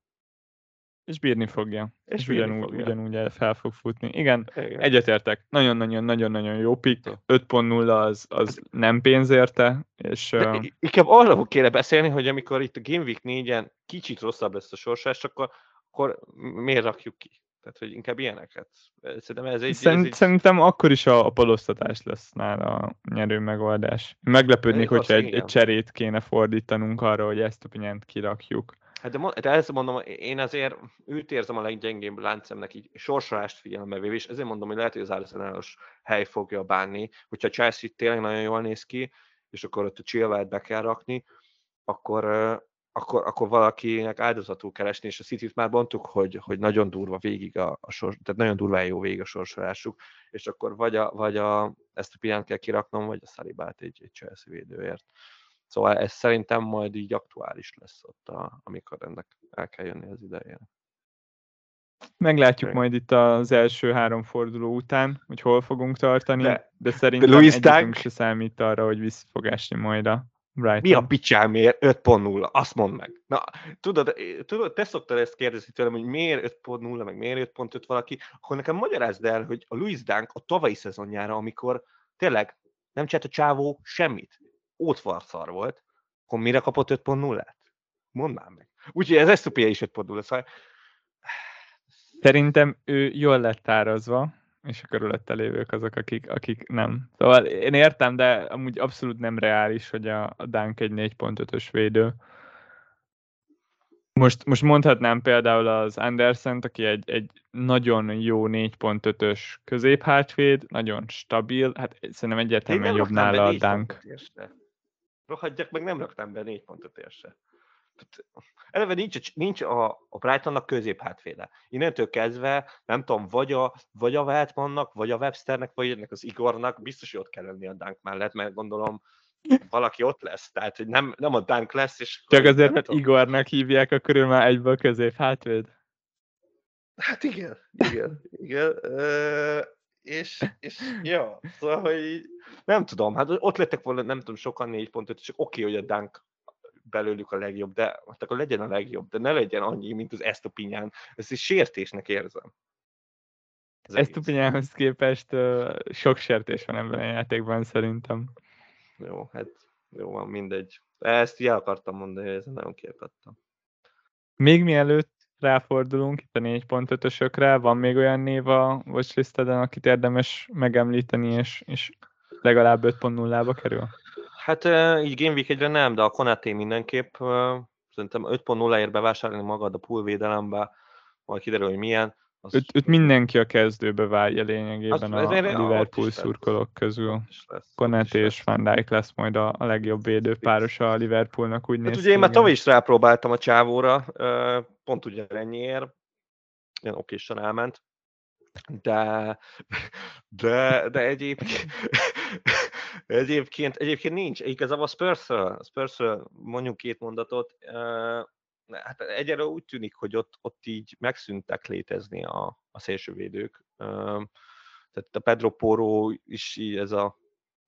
És bírni fogja. És És bírni ugyanúgy, fogja. ugyanúgy el- fel fog futni. Igen, Igen. egyetértek. Nagyon-nagyon-nagyon-nagyon jó pick. 5.0 az, az nem pénz érte, és De i- inkább arról kéne beszélni, hogy amikor itt a Game Week 4-en kicsit rosszabb lesz a sorsás, akkor, akkor miért rakjuk ki? Tehát, hogy inkább ilyeneket. Szerintem ez egy... szerint, ez egy szerintem akkor is a, a palosztatás lesz nála a nyerő megoldás. Meglepődnék, hogyha egy, egy cserét kéne fordítanunk arra, hogy ezt a pinyent kirakjuk. Hát de, de ezt mondom, én azért őt érzem a leggyengébb láncemnek így sorsolást figyelembe és ezért mondom, hogy lehet, hogy az Arsenalos hely fogja bánni, hogyha Chelsea tényleg nagyon jól néz ki, és akkor ott a Chilwell be kell rakni, akkor, akkor, akkor valakinek áldozatul keresni, és a city már mondtuk, hogy, hogy nagyon durva végig a, a sors, tehát nagyon durván jó végig a sorsolásuk, és akkor vagy, a, vagy a, ezt a pillanat kell kiraknom, vagy a Salibát egy, egy Chelsea védőért. Szóval ez szerintem majd így aktuális lesz ott, a, amikor ennek el kell jönni az idején. Meglátjuk majd itt az első három forduló után, hogy hol fogunk tartani, de, De- szerintem Louis egyikünk se számít arra, hogy vissza fog esni majd a Brighton. Mi a picsámért 5.0? Azt mondd meg. Na, tudod, tudod, te szoktad ezt kérdezni tőlem, hogy miért 5.0, meg miért 5.5 valaki, akkor nekem magyarázd el, hogy a Louis Dunk a tavalyi szezonjára, amikor tényleg nem csinált a csávó semmit, ótvarszar volt, akkor mire kapott 5.0-át? Mondd már meg. Úgyhogy ez SZP is 5.0, szóval Szerintem ő jól lett tárazva, és a körülötte lévők azok, akik, akik nem. Szóval én értem, de amúgy abszolút nem reális, hogy a, a Dunk egy 4.5-ös védő. Most, most mondhatnám például az anderson aki egy, egy nagyon jó 4.5-ös középhátvéd, nagyon stabil, hát szerintem egyértelműen jobb nála a Dunk. érse. Rohadjak meg, nem raktam be négy pontot érse. Eleve nincs, a- nincs a, a Brightonnak középhátvéde. Innentől kezdve, nem tudom, vagy a, vagy a Weltmannak, vagy a Websternek, vagy ennek az Igornak, biztos, hogy ott kell lenni a Dunk mellett, mert gondolom valaki ott lesz. Tehát, hogy nem, nem a Dunk lesz, és... Csak azért, mert. Igornak hívják, akkor ő már egyből középhátvéd. Hát igen, igen, igen. És, és ja, szóval, hogy így- nem tudom, hát ott lettek volna, nem tudom, sokan 4.5, és oké, hogy a Dunk belőlük a legjobb, de hát akkor legyen a legjobb, de ne legyen annyi, mint az Estopinyán. Ezt is sértésnek érzem. Az Ezt egész. Tupinyához képest ö, sok sértés van ebben a játékban szerintem. Jó, hát jó van, mindegy. Ezt így el akartam mondani, hogy ezen nagyon képettem. Még mielőtt ráfordulunk itt a 4.5-ösökre, van még olyan név a watchlisteden, akit érdemes megemlíteni, és, és legalább 5.0-ba kerül? Hát így Game Week 1 nem, de a Konaté mindenképp. Szerintem 5.0-ért bevásárolni magad a pool védelembe, majd kiderül, hogy milyen. Az Őt, őt mindenki a kezdőbe várja lényegében Az- a, ezért- a ott Liverpool szurkolók közül. is és. Van Dijk lesz majd a, a legjobb védő páros a Liverpoolnak, úgy néz Hát ki. ugye én már tavaly is rápróbáltam a csávóra, pont ugyanennyiért, ilyen okésan elment, de, de, de egyébként, egyébként, egyébként nincs. Igazából a spurs a spurs mondjuk két mondatot, hát egyelőre úgy tűnik, hogy ott, ott így megszűntek létezni a, a szélsővédők. Tehát a Pedro Porro is így ez a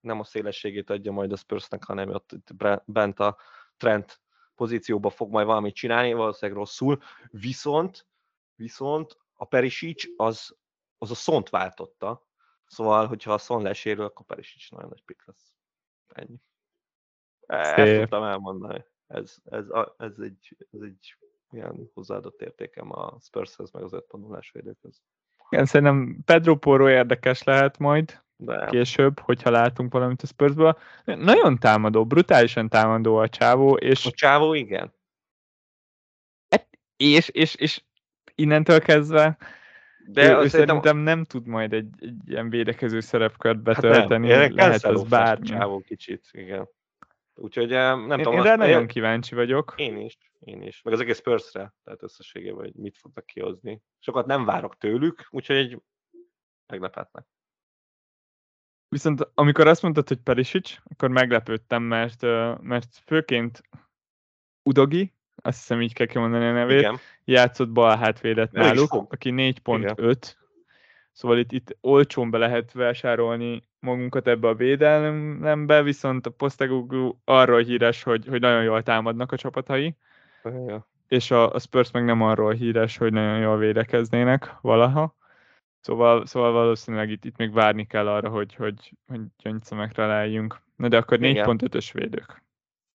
nem a szélességét adja majd a Spursnek, hanem ott itt bent a Trent pozícióba fog majd valamit csinálni, valószínűleg rosszul, viszont, viszont a Perisic az, az a szont váltotta, szóval, hogyha a szon lesérül, akkor Perisic nagyon nagy pick lesz. Ennyi. Ezt Szép. tudtam elmondani. Ez, ez, a- ez, egy, ez egy ilyen hozzáadott értékem a Spurshez, meg az 5.0-ás védőkhöz. Igen, szerintem Pedro Porro érdekes lehet majd, De később, hogyha látunk valamit a Spursből. Nagyon támadó, brutálisan támadó a csávó, és, a csávó igen. és, és, és innentől kezdve De ő, ő szerintem szerintem nem tud majd egy, egy ilyen védekező szerepkört Hát betölteni, nem, lehet Cancelófás bármi. Csávó kicsit, igen. Úgyhogy eh, nem Én, tudom, én rá azt- nagyon kíváncsi vagyok. én is, én is. Meg az egész Spursre, tehát összességében, hogy mit fognak kihozni. Sokat nem várok tőlük, úgyhogy meglepetnek. Viszont amikor azt mondtad, hogy Perisic, akkor meglepődtem, mert, mert főként Udogi, azt hiszem így kell kimondani a nevét, Igen. játszott bal hátvédet náluk, aki 4.5, szóval itt, itt olcsón be lehet vásárolni magunkat ebbe a védelembe, viszont a Postegugu arról híres, hogy, hogy nagyon jól támadnak a csapatai, Ja. és a, a Spurs meg nem arról híres, hogy nagyon jól védekeznének valaha. Szóval, szóval valószínűleg itt, itt még várni kell arra, hogy, hogy, hogy gyöngyszemekre leljünk. Na de akkor 4.5-ös védők.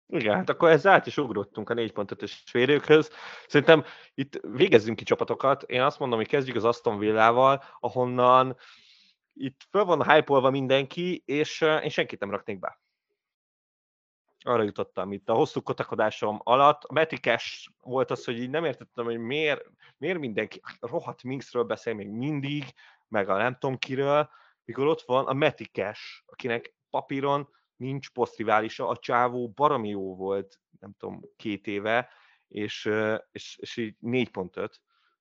Igen, hát akkor ezzel át is ugrottunk a 4.5-ös védőkhöz. Szerintem itt végezzünk ki csapatokat. Én azt mondom, hogy kezdjük az Aston Villával, ahonnan itt föl van hype mindenki, és én senkit nem raknék be arra jutottam itt a hosszú kotakodásom alatt. A Metikes volt az, hogy így nem értettem, hogy miért, miért mindenki rohadt Minxről beszél még mindig, meg a nem tudom kiről, mikor ott van a Metikes, akinek papíron nincs posztriválisa, a csávó baromi jó volt, nem tudom, két éve, és, és, és így 4.5,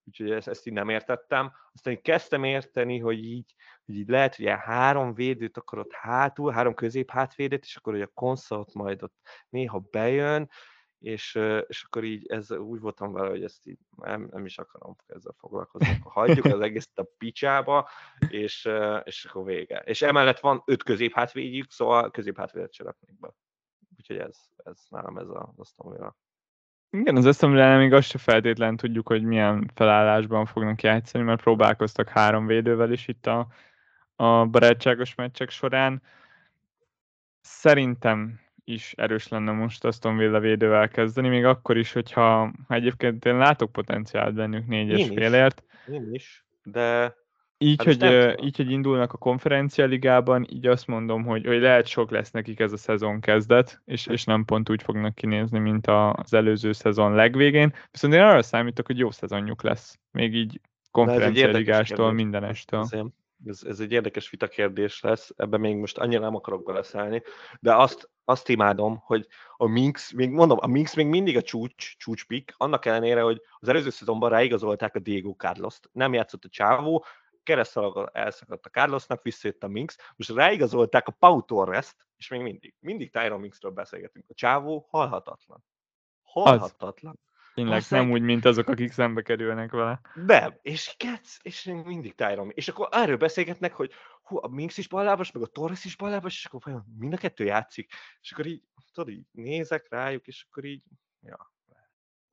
úgyhogy ezt, ezt így nem értettem. Aztán így kezdtem érteni, hogy így, hogy így lehet, hogy ilyen három védőt akarod hátul, három közép hátvédőt, és akkor hogy a konszolt majd ott néha bejön, és, és akkor így ez úgy voltam vele, hogy ezt így nem, nem is akarom ezzel foglalkozni, akkor hagyjuk az egészet a picsába, és, és akkor vége. És emellett van öt közép hátvédjük, szóval közép hátvédet se raknék be. Úgyhogy ez, ez nálam ez a, azt mondom, igen, az eszemlélem még azt se feltétlen tudjuk, hogy milyen felállásban fognak játszani, mert próbálkoztak három védővel is itt a, a barátságos meccsek során. Szerintem is erős lenne most Aston Villa védővel kezdeni, még akkor is, hogyha ha egyébként én látok potenciált bennük négyes félért. Én is, de így, hát hogy, így, hogy indulnak a konferencia ligában, így azt mondom, hogy, hogy lehet sok lesz nekik ez a szezon kezdet, és, és nem pont úgy fognak kinézni, mint az előző szezon legvégén. Viszont én arra számítok, hogy jó szezonjuk lesz. Még így konferencia ligástól, mindenestől. Ez, ez egy érdekes vita kérdés lesz, ebben még most annyira nem akarok beleszállni, de azt, azt imádom, hogy a Minx, még mondom, a Minx még mindig a csúcs, csúcspik, annak ellenére, hogy az előző szezonban ráigazolták a Diego Carlos-t. Nem játszott a csávó, keresztalagon elszakadt a Carlosnak, visszajött a Minx, most ráigazolták a Pau Torres-t, és még mindig, mindig Tyron Minxről beszélgetünk. A csávó halhatatlan. Halhatatlan. Tényleg Aztán... nem úgy, mint azok, akik szembe kerülnek vele. Nem, és Getsz, és mindig Tyron. És akkor erről beszélgetnek, hogy hú, a Minx is ballábas, meg a Torres is ballábas, és akkor vajon mind a kettő játszik. És akkor így, tudod, így nézek rájuk, és akkor így, ja,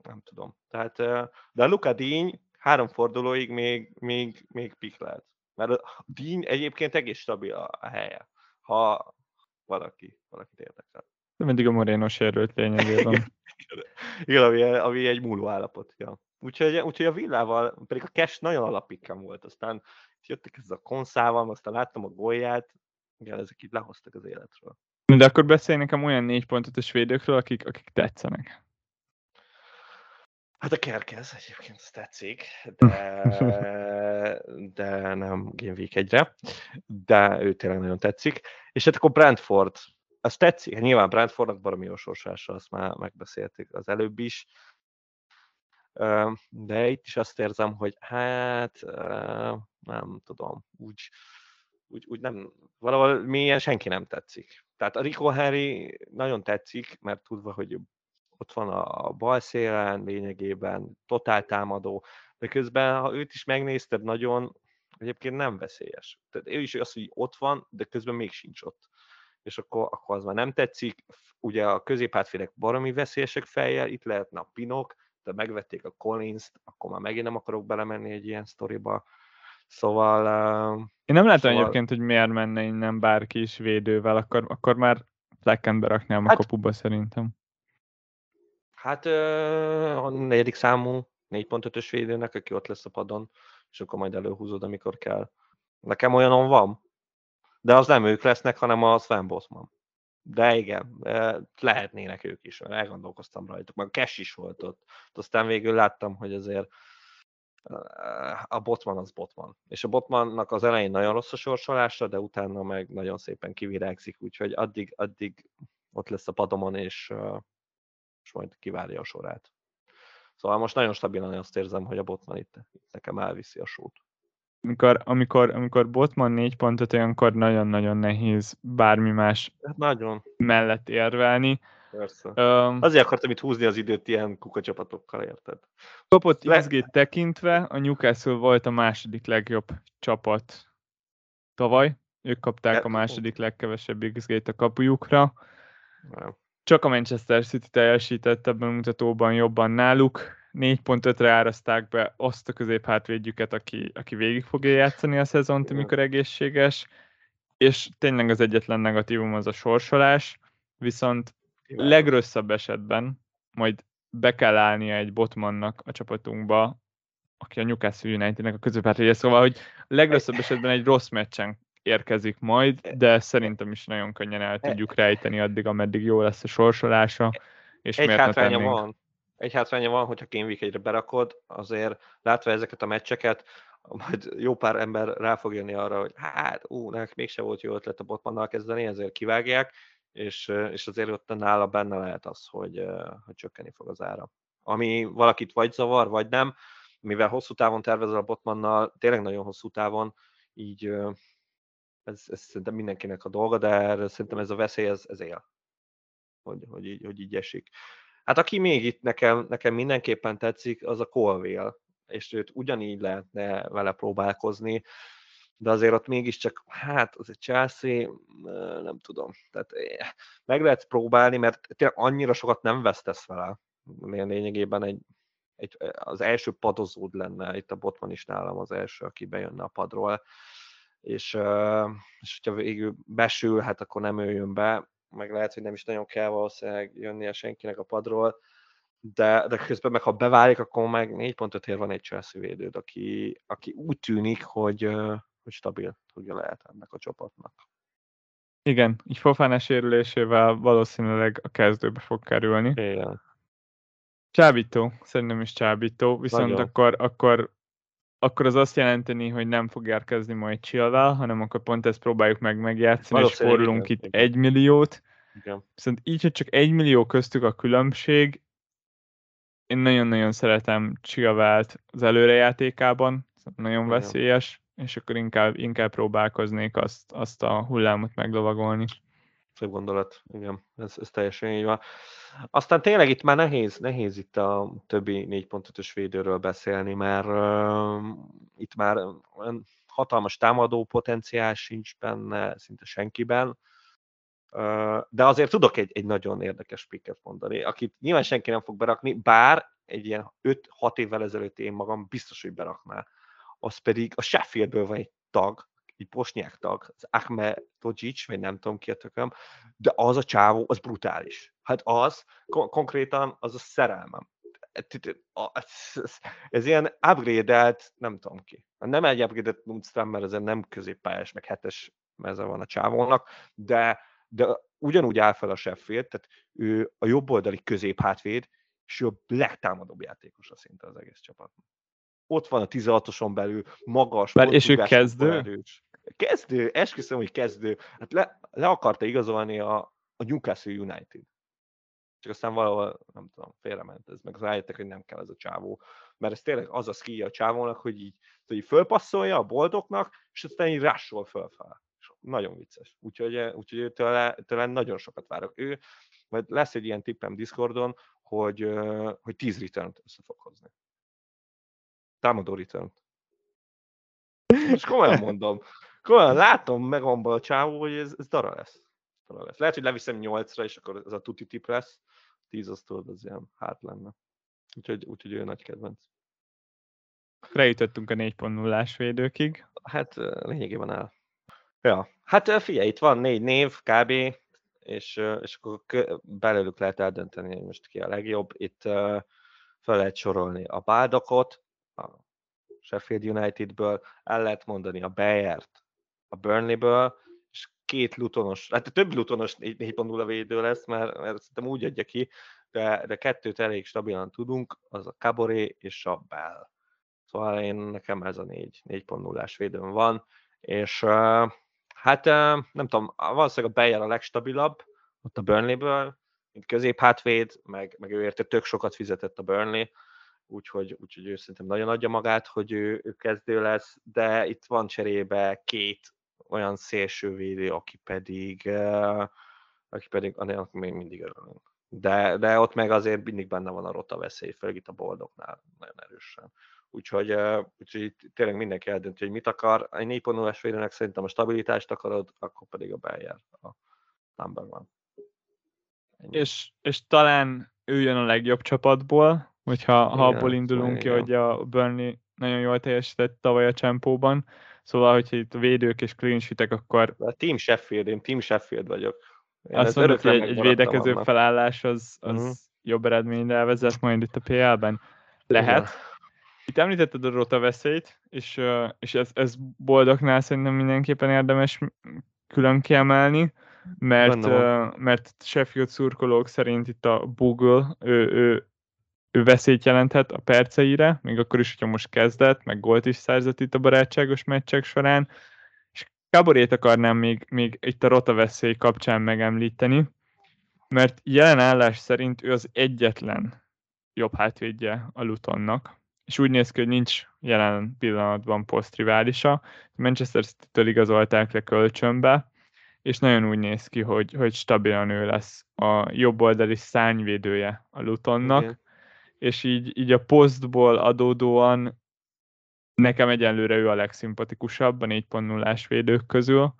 nem tudom. Tehát, de a Luka Díny három fordulóig még, még, még pik lehet. Mert a díny egyébként egész stabil a helye, ha valaki, valakit érdekel. De mindig a Moreno sérült lényegében. Igen, ami, ami egy múló állapot. Ja. Úgyhogy, úgyhogy a villával, pedig a cash nagyon alapikkem volt, aztán jöttek ez a konszával, aztán láttam a gólját, igen, ezek itt lehoztak az életről. De akkor beszélj nekem olyan négy pontot a svédőkről, akik, akik tetszenek. Hát a Kerkez egyébként azt tetszik, de, de nem Game Week egyre, de ő tényleg nagyon tetszik. És hát akkor Brentford, az tetszik, hát nyilván Brentfordnak baromi jó sorsása, azt már megbeszéltük az előbb is, de itt is azt érzem, hogy hát nem tudom, úgy, úgy, úgy nem, valahol mélyen senki nem tetszik. Tehát a Rico Henry nagyon tetszik, mert tudva, hogy ott van a bal szélen lényegében, totál támadó, de közben, ha őt is megnézted nagyon, egyébként nem veszélyes. Tehát ő is az, hogy ott van, de közben még sincs ott. És akkor, akkor az már nem tetszik. Ugye a középhátfélek baromi veszélyesek fejjel, itt lehetne a pinok, de megvették a Collins-t, akkor már megint nem akarok belemenni egy ilyen sztoriba. Szóval... Én nem látom szóval... egyébként, hogy miért menne innen bárki is védővel, akkor, akkor már Flecken beraknám hát, a kapuba szerintem. Hát a negyedik számú 4.5-ös védőnek, aki ott lesz a padon, és akkor majd előhúzod, amikor kell. Nekem olyanon van, de az nem ők lesznek, hanem a Sven Bosman. De igen, lehetnének ők is, mert elgondolkoztam rajtuk, meg Cash is volt ott. Aztán végül láttam, hogy azért a Botman az Botman. És a Botmannak az elején nagyon rossz a sorsolása, de utána meg nagyon szépen kivirágzik, úgyhogy addig, addig ott lesz a padomon, és és majd kivárja a sorát. Szóval most nagyon stabilan azt érzem, hogy a Botman itt, itt nekem elviszi a sót. Amikor, amikor, amikor Botman négy pontot, olyankor nagyon-nagyon nehéz bármi más hát nagyon. mellett érvelni. Persze. Um, Azért akartam itt húzni az időt ilyen kukacsapatokkal, érted? Kapott. XG tekintve, a Newcastle volt a második legjobb csapat tavaly. Ők kapták a második legkevesebb XG-t a kapujukra. Nem csak a Manchester City teljesített ebben a mutatóban jobban náluk, 4.5-re áraszták be azt a középhátvédjüket, aki, aki végig fogja játszani a szezont, amikor egészséges, és tényleg az egyetlen negatívum az a sorsolás, viszont legrosszabb esetben majd be kell állnia egy Botmannak a csapatunkba, aki a Newcastle Unitednek a középhátvédje, szóval, hogy legrosszabb esetben egy rossz meccsen érkezik majd, de szerintem is nagyon könnyen el tudjuk rejteni addig, ameddig jó lesz a sorsolása. És egy hátránya van, egy hátránya van, hogyha Kane egyre berakod, azért látva ezeket a meccseket, majd jó pár ember rá fog jönni arra, hogy hát, ú, nek mégse volt jó ötlet a botmannal kezdeni, ezért kivágják, és, és azért ott nála benne lehet az, hogy, hogy csökkenni fog az ára. Ami valakit vagy zavar, vagy nem, mivel hosszú távon tervezel a botmannal, tényleg nagyon hosszú távon, így ez, ez szerintem mindenkinek a dolga, de szerintem ez a veszély, ez, ez él, hogy, hogy, így, hogy így esik. Hát aki még itt nekem, nekem mindenképpen tetszik, az a Colville, és őt ugyanígy lehetne vele próbálkozni, de azért ott mégiscsak, hát az egy Chelsea, nem tudom, tehát eh, meg lehet próbálni, mert tényleg annyira sokat nem vesztesz vele, lényegében egy, egy, az első padozód lenne, itt a Botman is nálam az első, aki bejönne a padról, és, és hogyha végül besül, hát akkor nem ő jön be, meg lehet, hogy nem is nagyon kell valószínűleg jönnie senkinek a padról, de, de közben meg ha beválik, akkor meg 4.5 ér van egy Chelsea védőd, aki, aki úgy tűnik, hogy, hogy stabil tudja lehet ennek a csapatnak. Igen, így Fofana sérülésével valószínűleg a kezdőbe fog kerülni. Igen. Csábító, szerintem is csábító, viszont Nagyon. akkor, akkor akkor az azt jelenteni, hogy nem fog érkezni majd Chilwell, hanem akkor pont ezt próbáljuk meg megjátszani, és forrulunk itt egy milliót. Igen. Viszont így, hogy csak egy millió köztük a különbség, én nagyon-nagyon szeretem Chilwell-t az előrejátékában, nagyon igen. veszélyes, és akkor inkább, inkább próbálkoznék azt, azt a hullámot meglovagolni. Szép gondolat, igen, ez, ez teljesen így van. Aztán tényleg itt már nehéz, nehéz itt a többi 4.5-ös védőről beszélni, mert uh, itt már hatalmas támadó potenciál sincs benne, szinte senkiben. Uh, de azért tudok egy, egy nagyon érdekes picket mondani, akit nyilván senki nem fog berakni, bár egy ilyen 5-6 évvel ezelőtt én magam biztos, hogy berakná. Az pedig a Sheffieldből van egy tag, egy bosnyák tag, az Ahme Tojic, vagy nem tudom ki a tököm, de az a csávó, az brutális. Hát az, konkrétan az a szerelmem. Ez ilyen upgrade nem tudom ki. Nem egy upgrade-et Lundström, mert ez nem középpályás, meg hetes meze van a csávónak, de, de ugyanúgy áll fel a Sheffield, tehát ő a jobb oldali középhátvéd, és ő a legtámadóbb a szinte az egész csapatnak ott van a 16-oson belül, magas, Bár és ő kezdő? Erős. Kezdő, esküszöm, hogy kezdő. Hát le, le akarta igazolni a, a Newcastle United. Csak aztán valahol, nem tudom, félrement ez, meg rájöttek, hogy nem kell ez a csávó. Mert ez tényleg az a szkíja a csávónak, hogy így, hogy így fölpasszolja a boldognak, és aztán így rássol fölfel. És nagyon vicces. Úgyhogy, úgyhogy tőle, tőle nagyon sokat várok. Ő, majd lesz egy ilyen tippem Discordon, hogy, hogy 10 return össze fog hozni. Támadó return Most komolyan mondom. Komolyan látom meg a csávó, hogy ez, ez dara lesz. dara lesz. Lehet, hogy leviszem 8-ra, és akkor ez a tuti tip lesz. 10 az tudod, az ilyen hát lenne. Úgyhogy, úgyhogy ő nagy kedvenc. Lejutottunk a 4.0-ás védőkig. Hát lényegében el. Ja, hát figyelj, itt van négy név, kb. És, és akkor belőlük lehet eldönteni, hogy most ki a legjobb. Itt fel lehet sorolni a bádakot, a Sheffield Unitedből, el lehet mondani a Bayert, a Burnleyből, és két lutonos, hát több lutonos 4.0 védő lesz, mert, mert szerintem úgy adja ki, de, de kettőt elég stabilan tudunk, az a Caboré és a Bell. Szóval én nekem ez a 4, 4.0-ás védőm van, és uh, hát uh, nem tudom, valószínűleg a Bayer a legstabilabb, ott a Burnleyből, mint középhátvéd, meg, meg ő érte tök sokat fizetett a Burnley, úgyhogy, úgyhogy ő szerintem nagyon adja magát, hogy ő, ő kezdő lesz, de itt van cserébe két olyan szélső védő, aki pedig, aki pedig annak még mindig örülünk. De, de ott meg azért mindig benne van a rota veszély, főleg itt a boldognál nagyon erősen. Úgyhogy, úgyhogy tényleg mindenki eldönti, hogy mit akar. Egy 4.0-es védőnek szerintem a stabilitást akarod, akkor pedig a Bayer a number van. És, és talán ő jön a legjobb csapatból, hogyha ha abból indulunk ki, hogy a Burnley nagyon jól teljesített tavaly a csempóban. Szóval, hogyha itt védők és clean akkor... A Team Sheffield, én Team Sheffield vagyok. Én azt mondod, hogy egy, egy védekező annak. felállás az, az uh-huh. jobb eredményre elvezet majd itt a PL-ben? Lehet. Igen. Itt említetted a rota veszélyt, és, és ez, ez boldognál szerintem mindenképpen érdemes külön kiemelni, mert, mert Sheffield szurkolók szerint itt a Google, ő, ő, ő veszélyt jelenthet a perceire, még akkor is, hogyha most kezdett, meg gólt is szerzett itt a barátságos meccsek során, és Kaborét akarnám még, még itt a rota veszély kapcsán megemlíteni, mert jelen állás szerint ő az egyetlen jobb hátvédje a Lutonnak, és úgy néz ki, hogy nincs jelen pillanatban posztriválisa. Manchester City-től igazolták le kölcsönbe, és nagyon úgy néz ki, hogy, hogy stabilan ő lesz a jobb oldali szányvédője a Lutonnak, okay. És így, így a posztból adódóan nekem egyenlőre ő a legszimpatikusabb a 4.0-ás védők közül.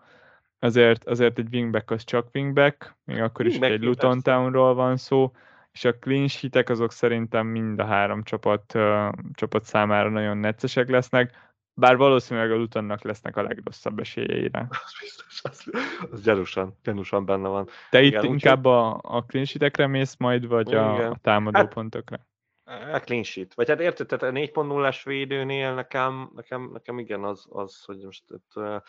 Azért, azért egy wingback az csak wingback, még akkor is, hogy egy Luton Townról van szó, és a clean sheetek azok szerintem mind a három csapat, uh, csapat számára nagyon neccesek lesznek, bár valószínűleg a Lutonnak lesznek a legrosszabb esélyeire. Az biztos, az, az gyanúsan, gyanúsan benne van. Te igen, itt inkább a, a clean mész majd, vagy a, a támadó hát, pontokra? A clean sheet. Vagy hát érted, tehát a 4.0-as védőnél nekem, nekem, nekem igen az, az hogy most itt, uh,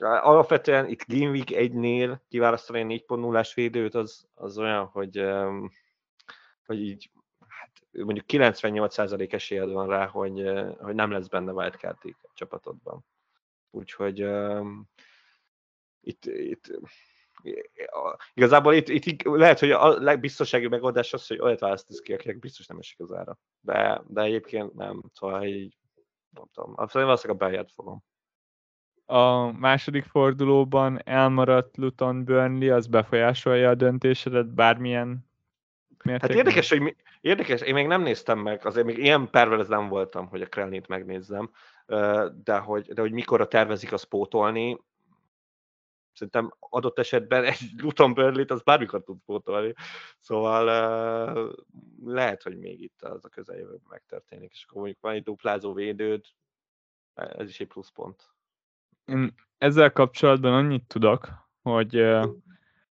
Alapvetően itt Game Week 1-nél kiválasztani a 4.0-ás védőt, az, az olyan, hogy, hogy így hát mondjuk 98% esélyed van rá, hogy, hogy nem lesz benne wildcard csapatodban. Úgyhogy um, itt, itt igazából itt, itt, lehet, hogy a legbiztonsági megoldás az, hogy olyat választasz ki, akinek biztos nem esik az ára. De, de egyébként nem, szóval így nem tudom, valószínűleg a beját fogom a második fordulóban elmaradt Luton Burnley, az befolyásolja a döntésedet bármilyen mértékben? Hát érdekes, hogy mi, érdekes, én még nem néztem meg, azért még ilyen perverez nem voltam, hogy a Krelnit megnézzem, de hogy, de hogy mikor a tervezik azt pótolni, szerintem adott esetben egy Luton burnley az bármikor tud pótolni. Szóval lehet, hogy még itt az a közeljövőben megtörténik, és akkor mondjuk van egy duplázó védőd, ez is egy pluszpont. Én ezzel kapcsolatban annyit tudok, hogy,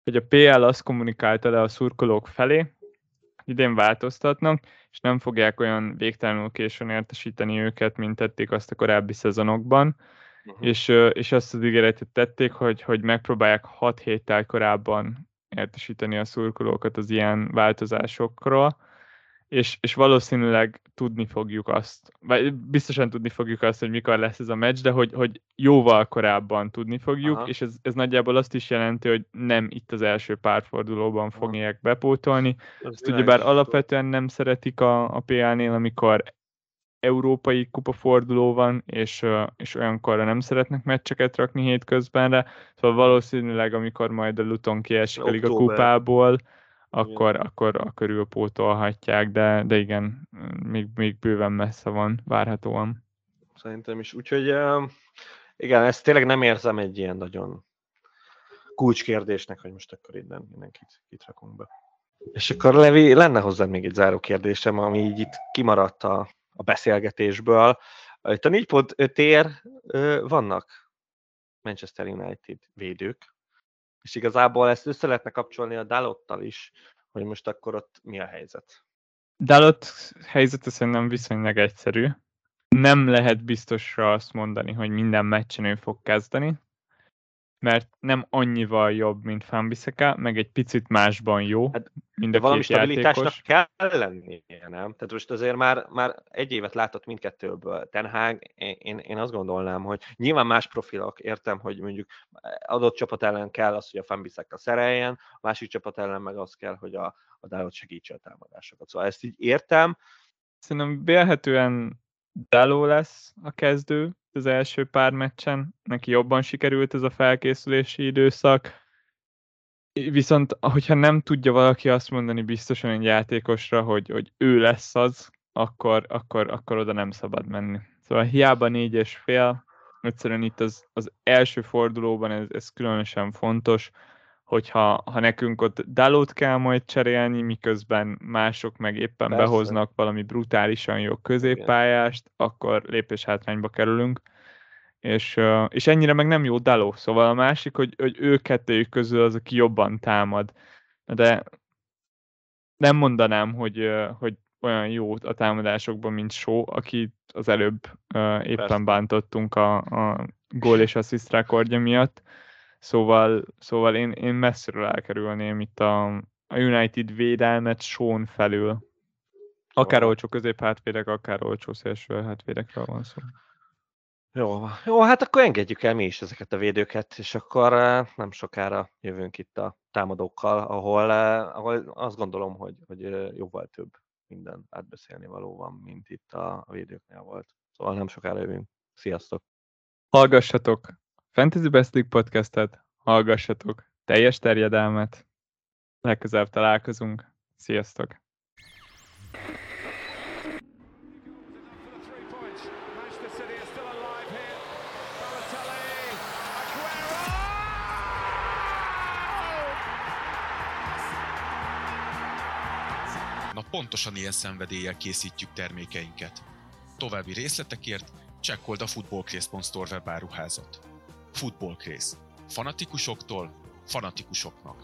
hogy a PL azt kommunikálta le a szurkolók felé, idén változtatnak, és nem fogják olyan végtelenül későn értesíteni őket, mint tették azt a korábbi szezonokban, uh-huh. és, és azt az ígéretet tették, hogy, hogy megpróbálják 6 héttel korábban értesíteni a szurkolókat az ilyen változásokról, és, és valószínűleg tudni fogjuk azt, vagy biztosan tudni fogjuk azt, hogy mikor lesz ez a meccs, de hogy, hogy jóval korábban tudni fogjuk, Aha. és ez, ez nagyjából azt is jelenti, hogy nem itt az első párfordulóban fogják bepótolni. Ez Ezt ugyebár alapvetően nem szeretik a, a PL-nél, amikor európai kupaforduló van, és, és olyankor nem szeretnek meccseket rakni hétközbenre, szóval valószínűleg, amikor majd a Luton kiesik a kupából, akkor, akkor, akkor ülpótolhatják, de, de igen, még, még bőven messze van, várhatóan. Szerintem is. Úgyhogy igen, ezt tényleg nem érzem egy ilyen nagyon kulcskérdésnek, hogy most akkor innen mindenkit itt rakunk be. És akkor Levi, lenne hozzá még egy záró kérdésem, ami így itt kimaradt a, a beszélgetésből. Itt a 4.5 tér vannak Manchester United védők, és igazából ezt össze lehetne kapcsolni a Dalottal is, hogy most akkor ott mi a helyzet. Dalot helyzete szerintem viszonylag egyszerű. Nem lehet biztosra azt mondani, hogy minden meccsen ő fog kezdeni, mert nem annyival jobb, mint Fanbiseka, meg egy picit másban jó, hát, mind a valami stabilitásnak játékos. kell lennie, nem? Tehát most azért már, már egy évet látott mindkettőből Ten Hag, én, én azt gondolnám, hogy nyilván más profilok, értem, hogy mondjuk adott csapat ellen kell az, hogy a Fanbiseka szereljen, a másik csapat ellen meg az kell, hogy a, a Dalot segítse a támadásokat. Szóval ezt így értem. Szerintem vélhetően Daló lesz a kezdő, az első pár meccsen, neki jobban sikerült ez a felkészülési időszak, viszont hogyha nem tudja valaki azt mondani biztosan egy játékosra, hogy, hogy ő lesz az, akkor, akkor, akkor oda nem szabad menni. Szóval hiába négy és fél, egyszerűen itt az, az első fordulóban ez, ez különösen fontos, hogyha ha nekünk ott Dalot kell majd cserélni, miközben mások meg éppen Persze. behoznak valami brutálisan jó középpályást, akkor lépés hátrányba kerülünk. És, és ennyire meg nem jó Daló. Szóval a másik, hogy, hogy ő kettőjük közül az, aki jobban támad. De nem mondanám, hogy, hogy olyan jó a támadásokban, mint Só, aki az előbb éppen Persze. bántottunk a, a gól és assziszt rekordja miatt. Szóval, szóval én, én messziről elkerülném itt a, a United védelmet Sean felül. Akár olcsó középhátvédek, akár olcsó szélső hátvédekről van szó. Jó, jó, hát akkor engedjük el mi is ezeket a védőket, és akkor nem sokára jövünk itt a támadókkal, ahol, ahol azt gondolom, hogy, hogy jóval több minden átbeszélni való van, mint itt a védőknél volt. Szóval nem sokára jövünk. Sziasztok! Hallgassatok Fantasy Best League podcastet, hallgassatok teljes terjedelmet, legközelebb találkozunk. Sziasztok! Na pontosan ilyen szenvedéllyel készítjük termékeinket. További részletekért csekkold a footballcraze.store webáruházat. Footballcraze. Fanatikusoktól fanatikusoknak.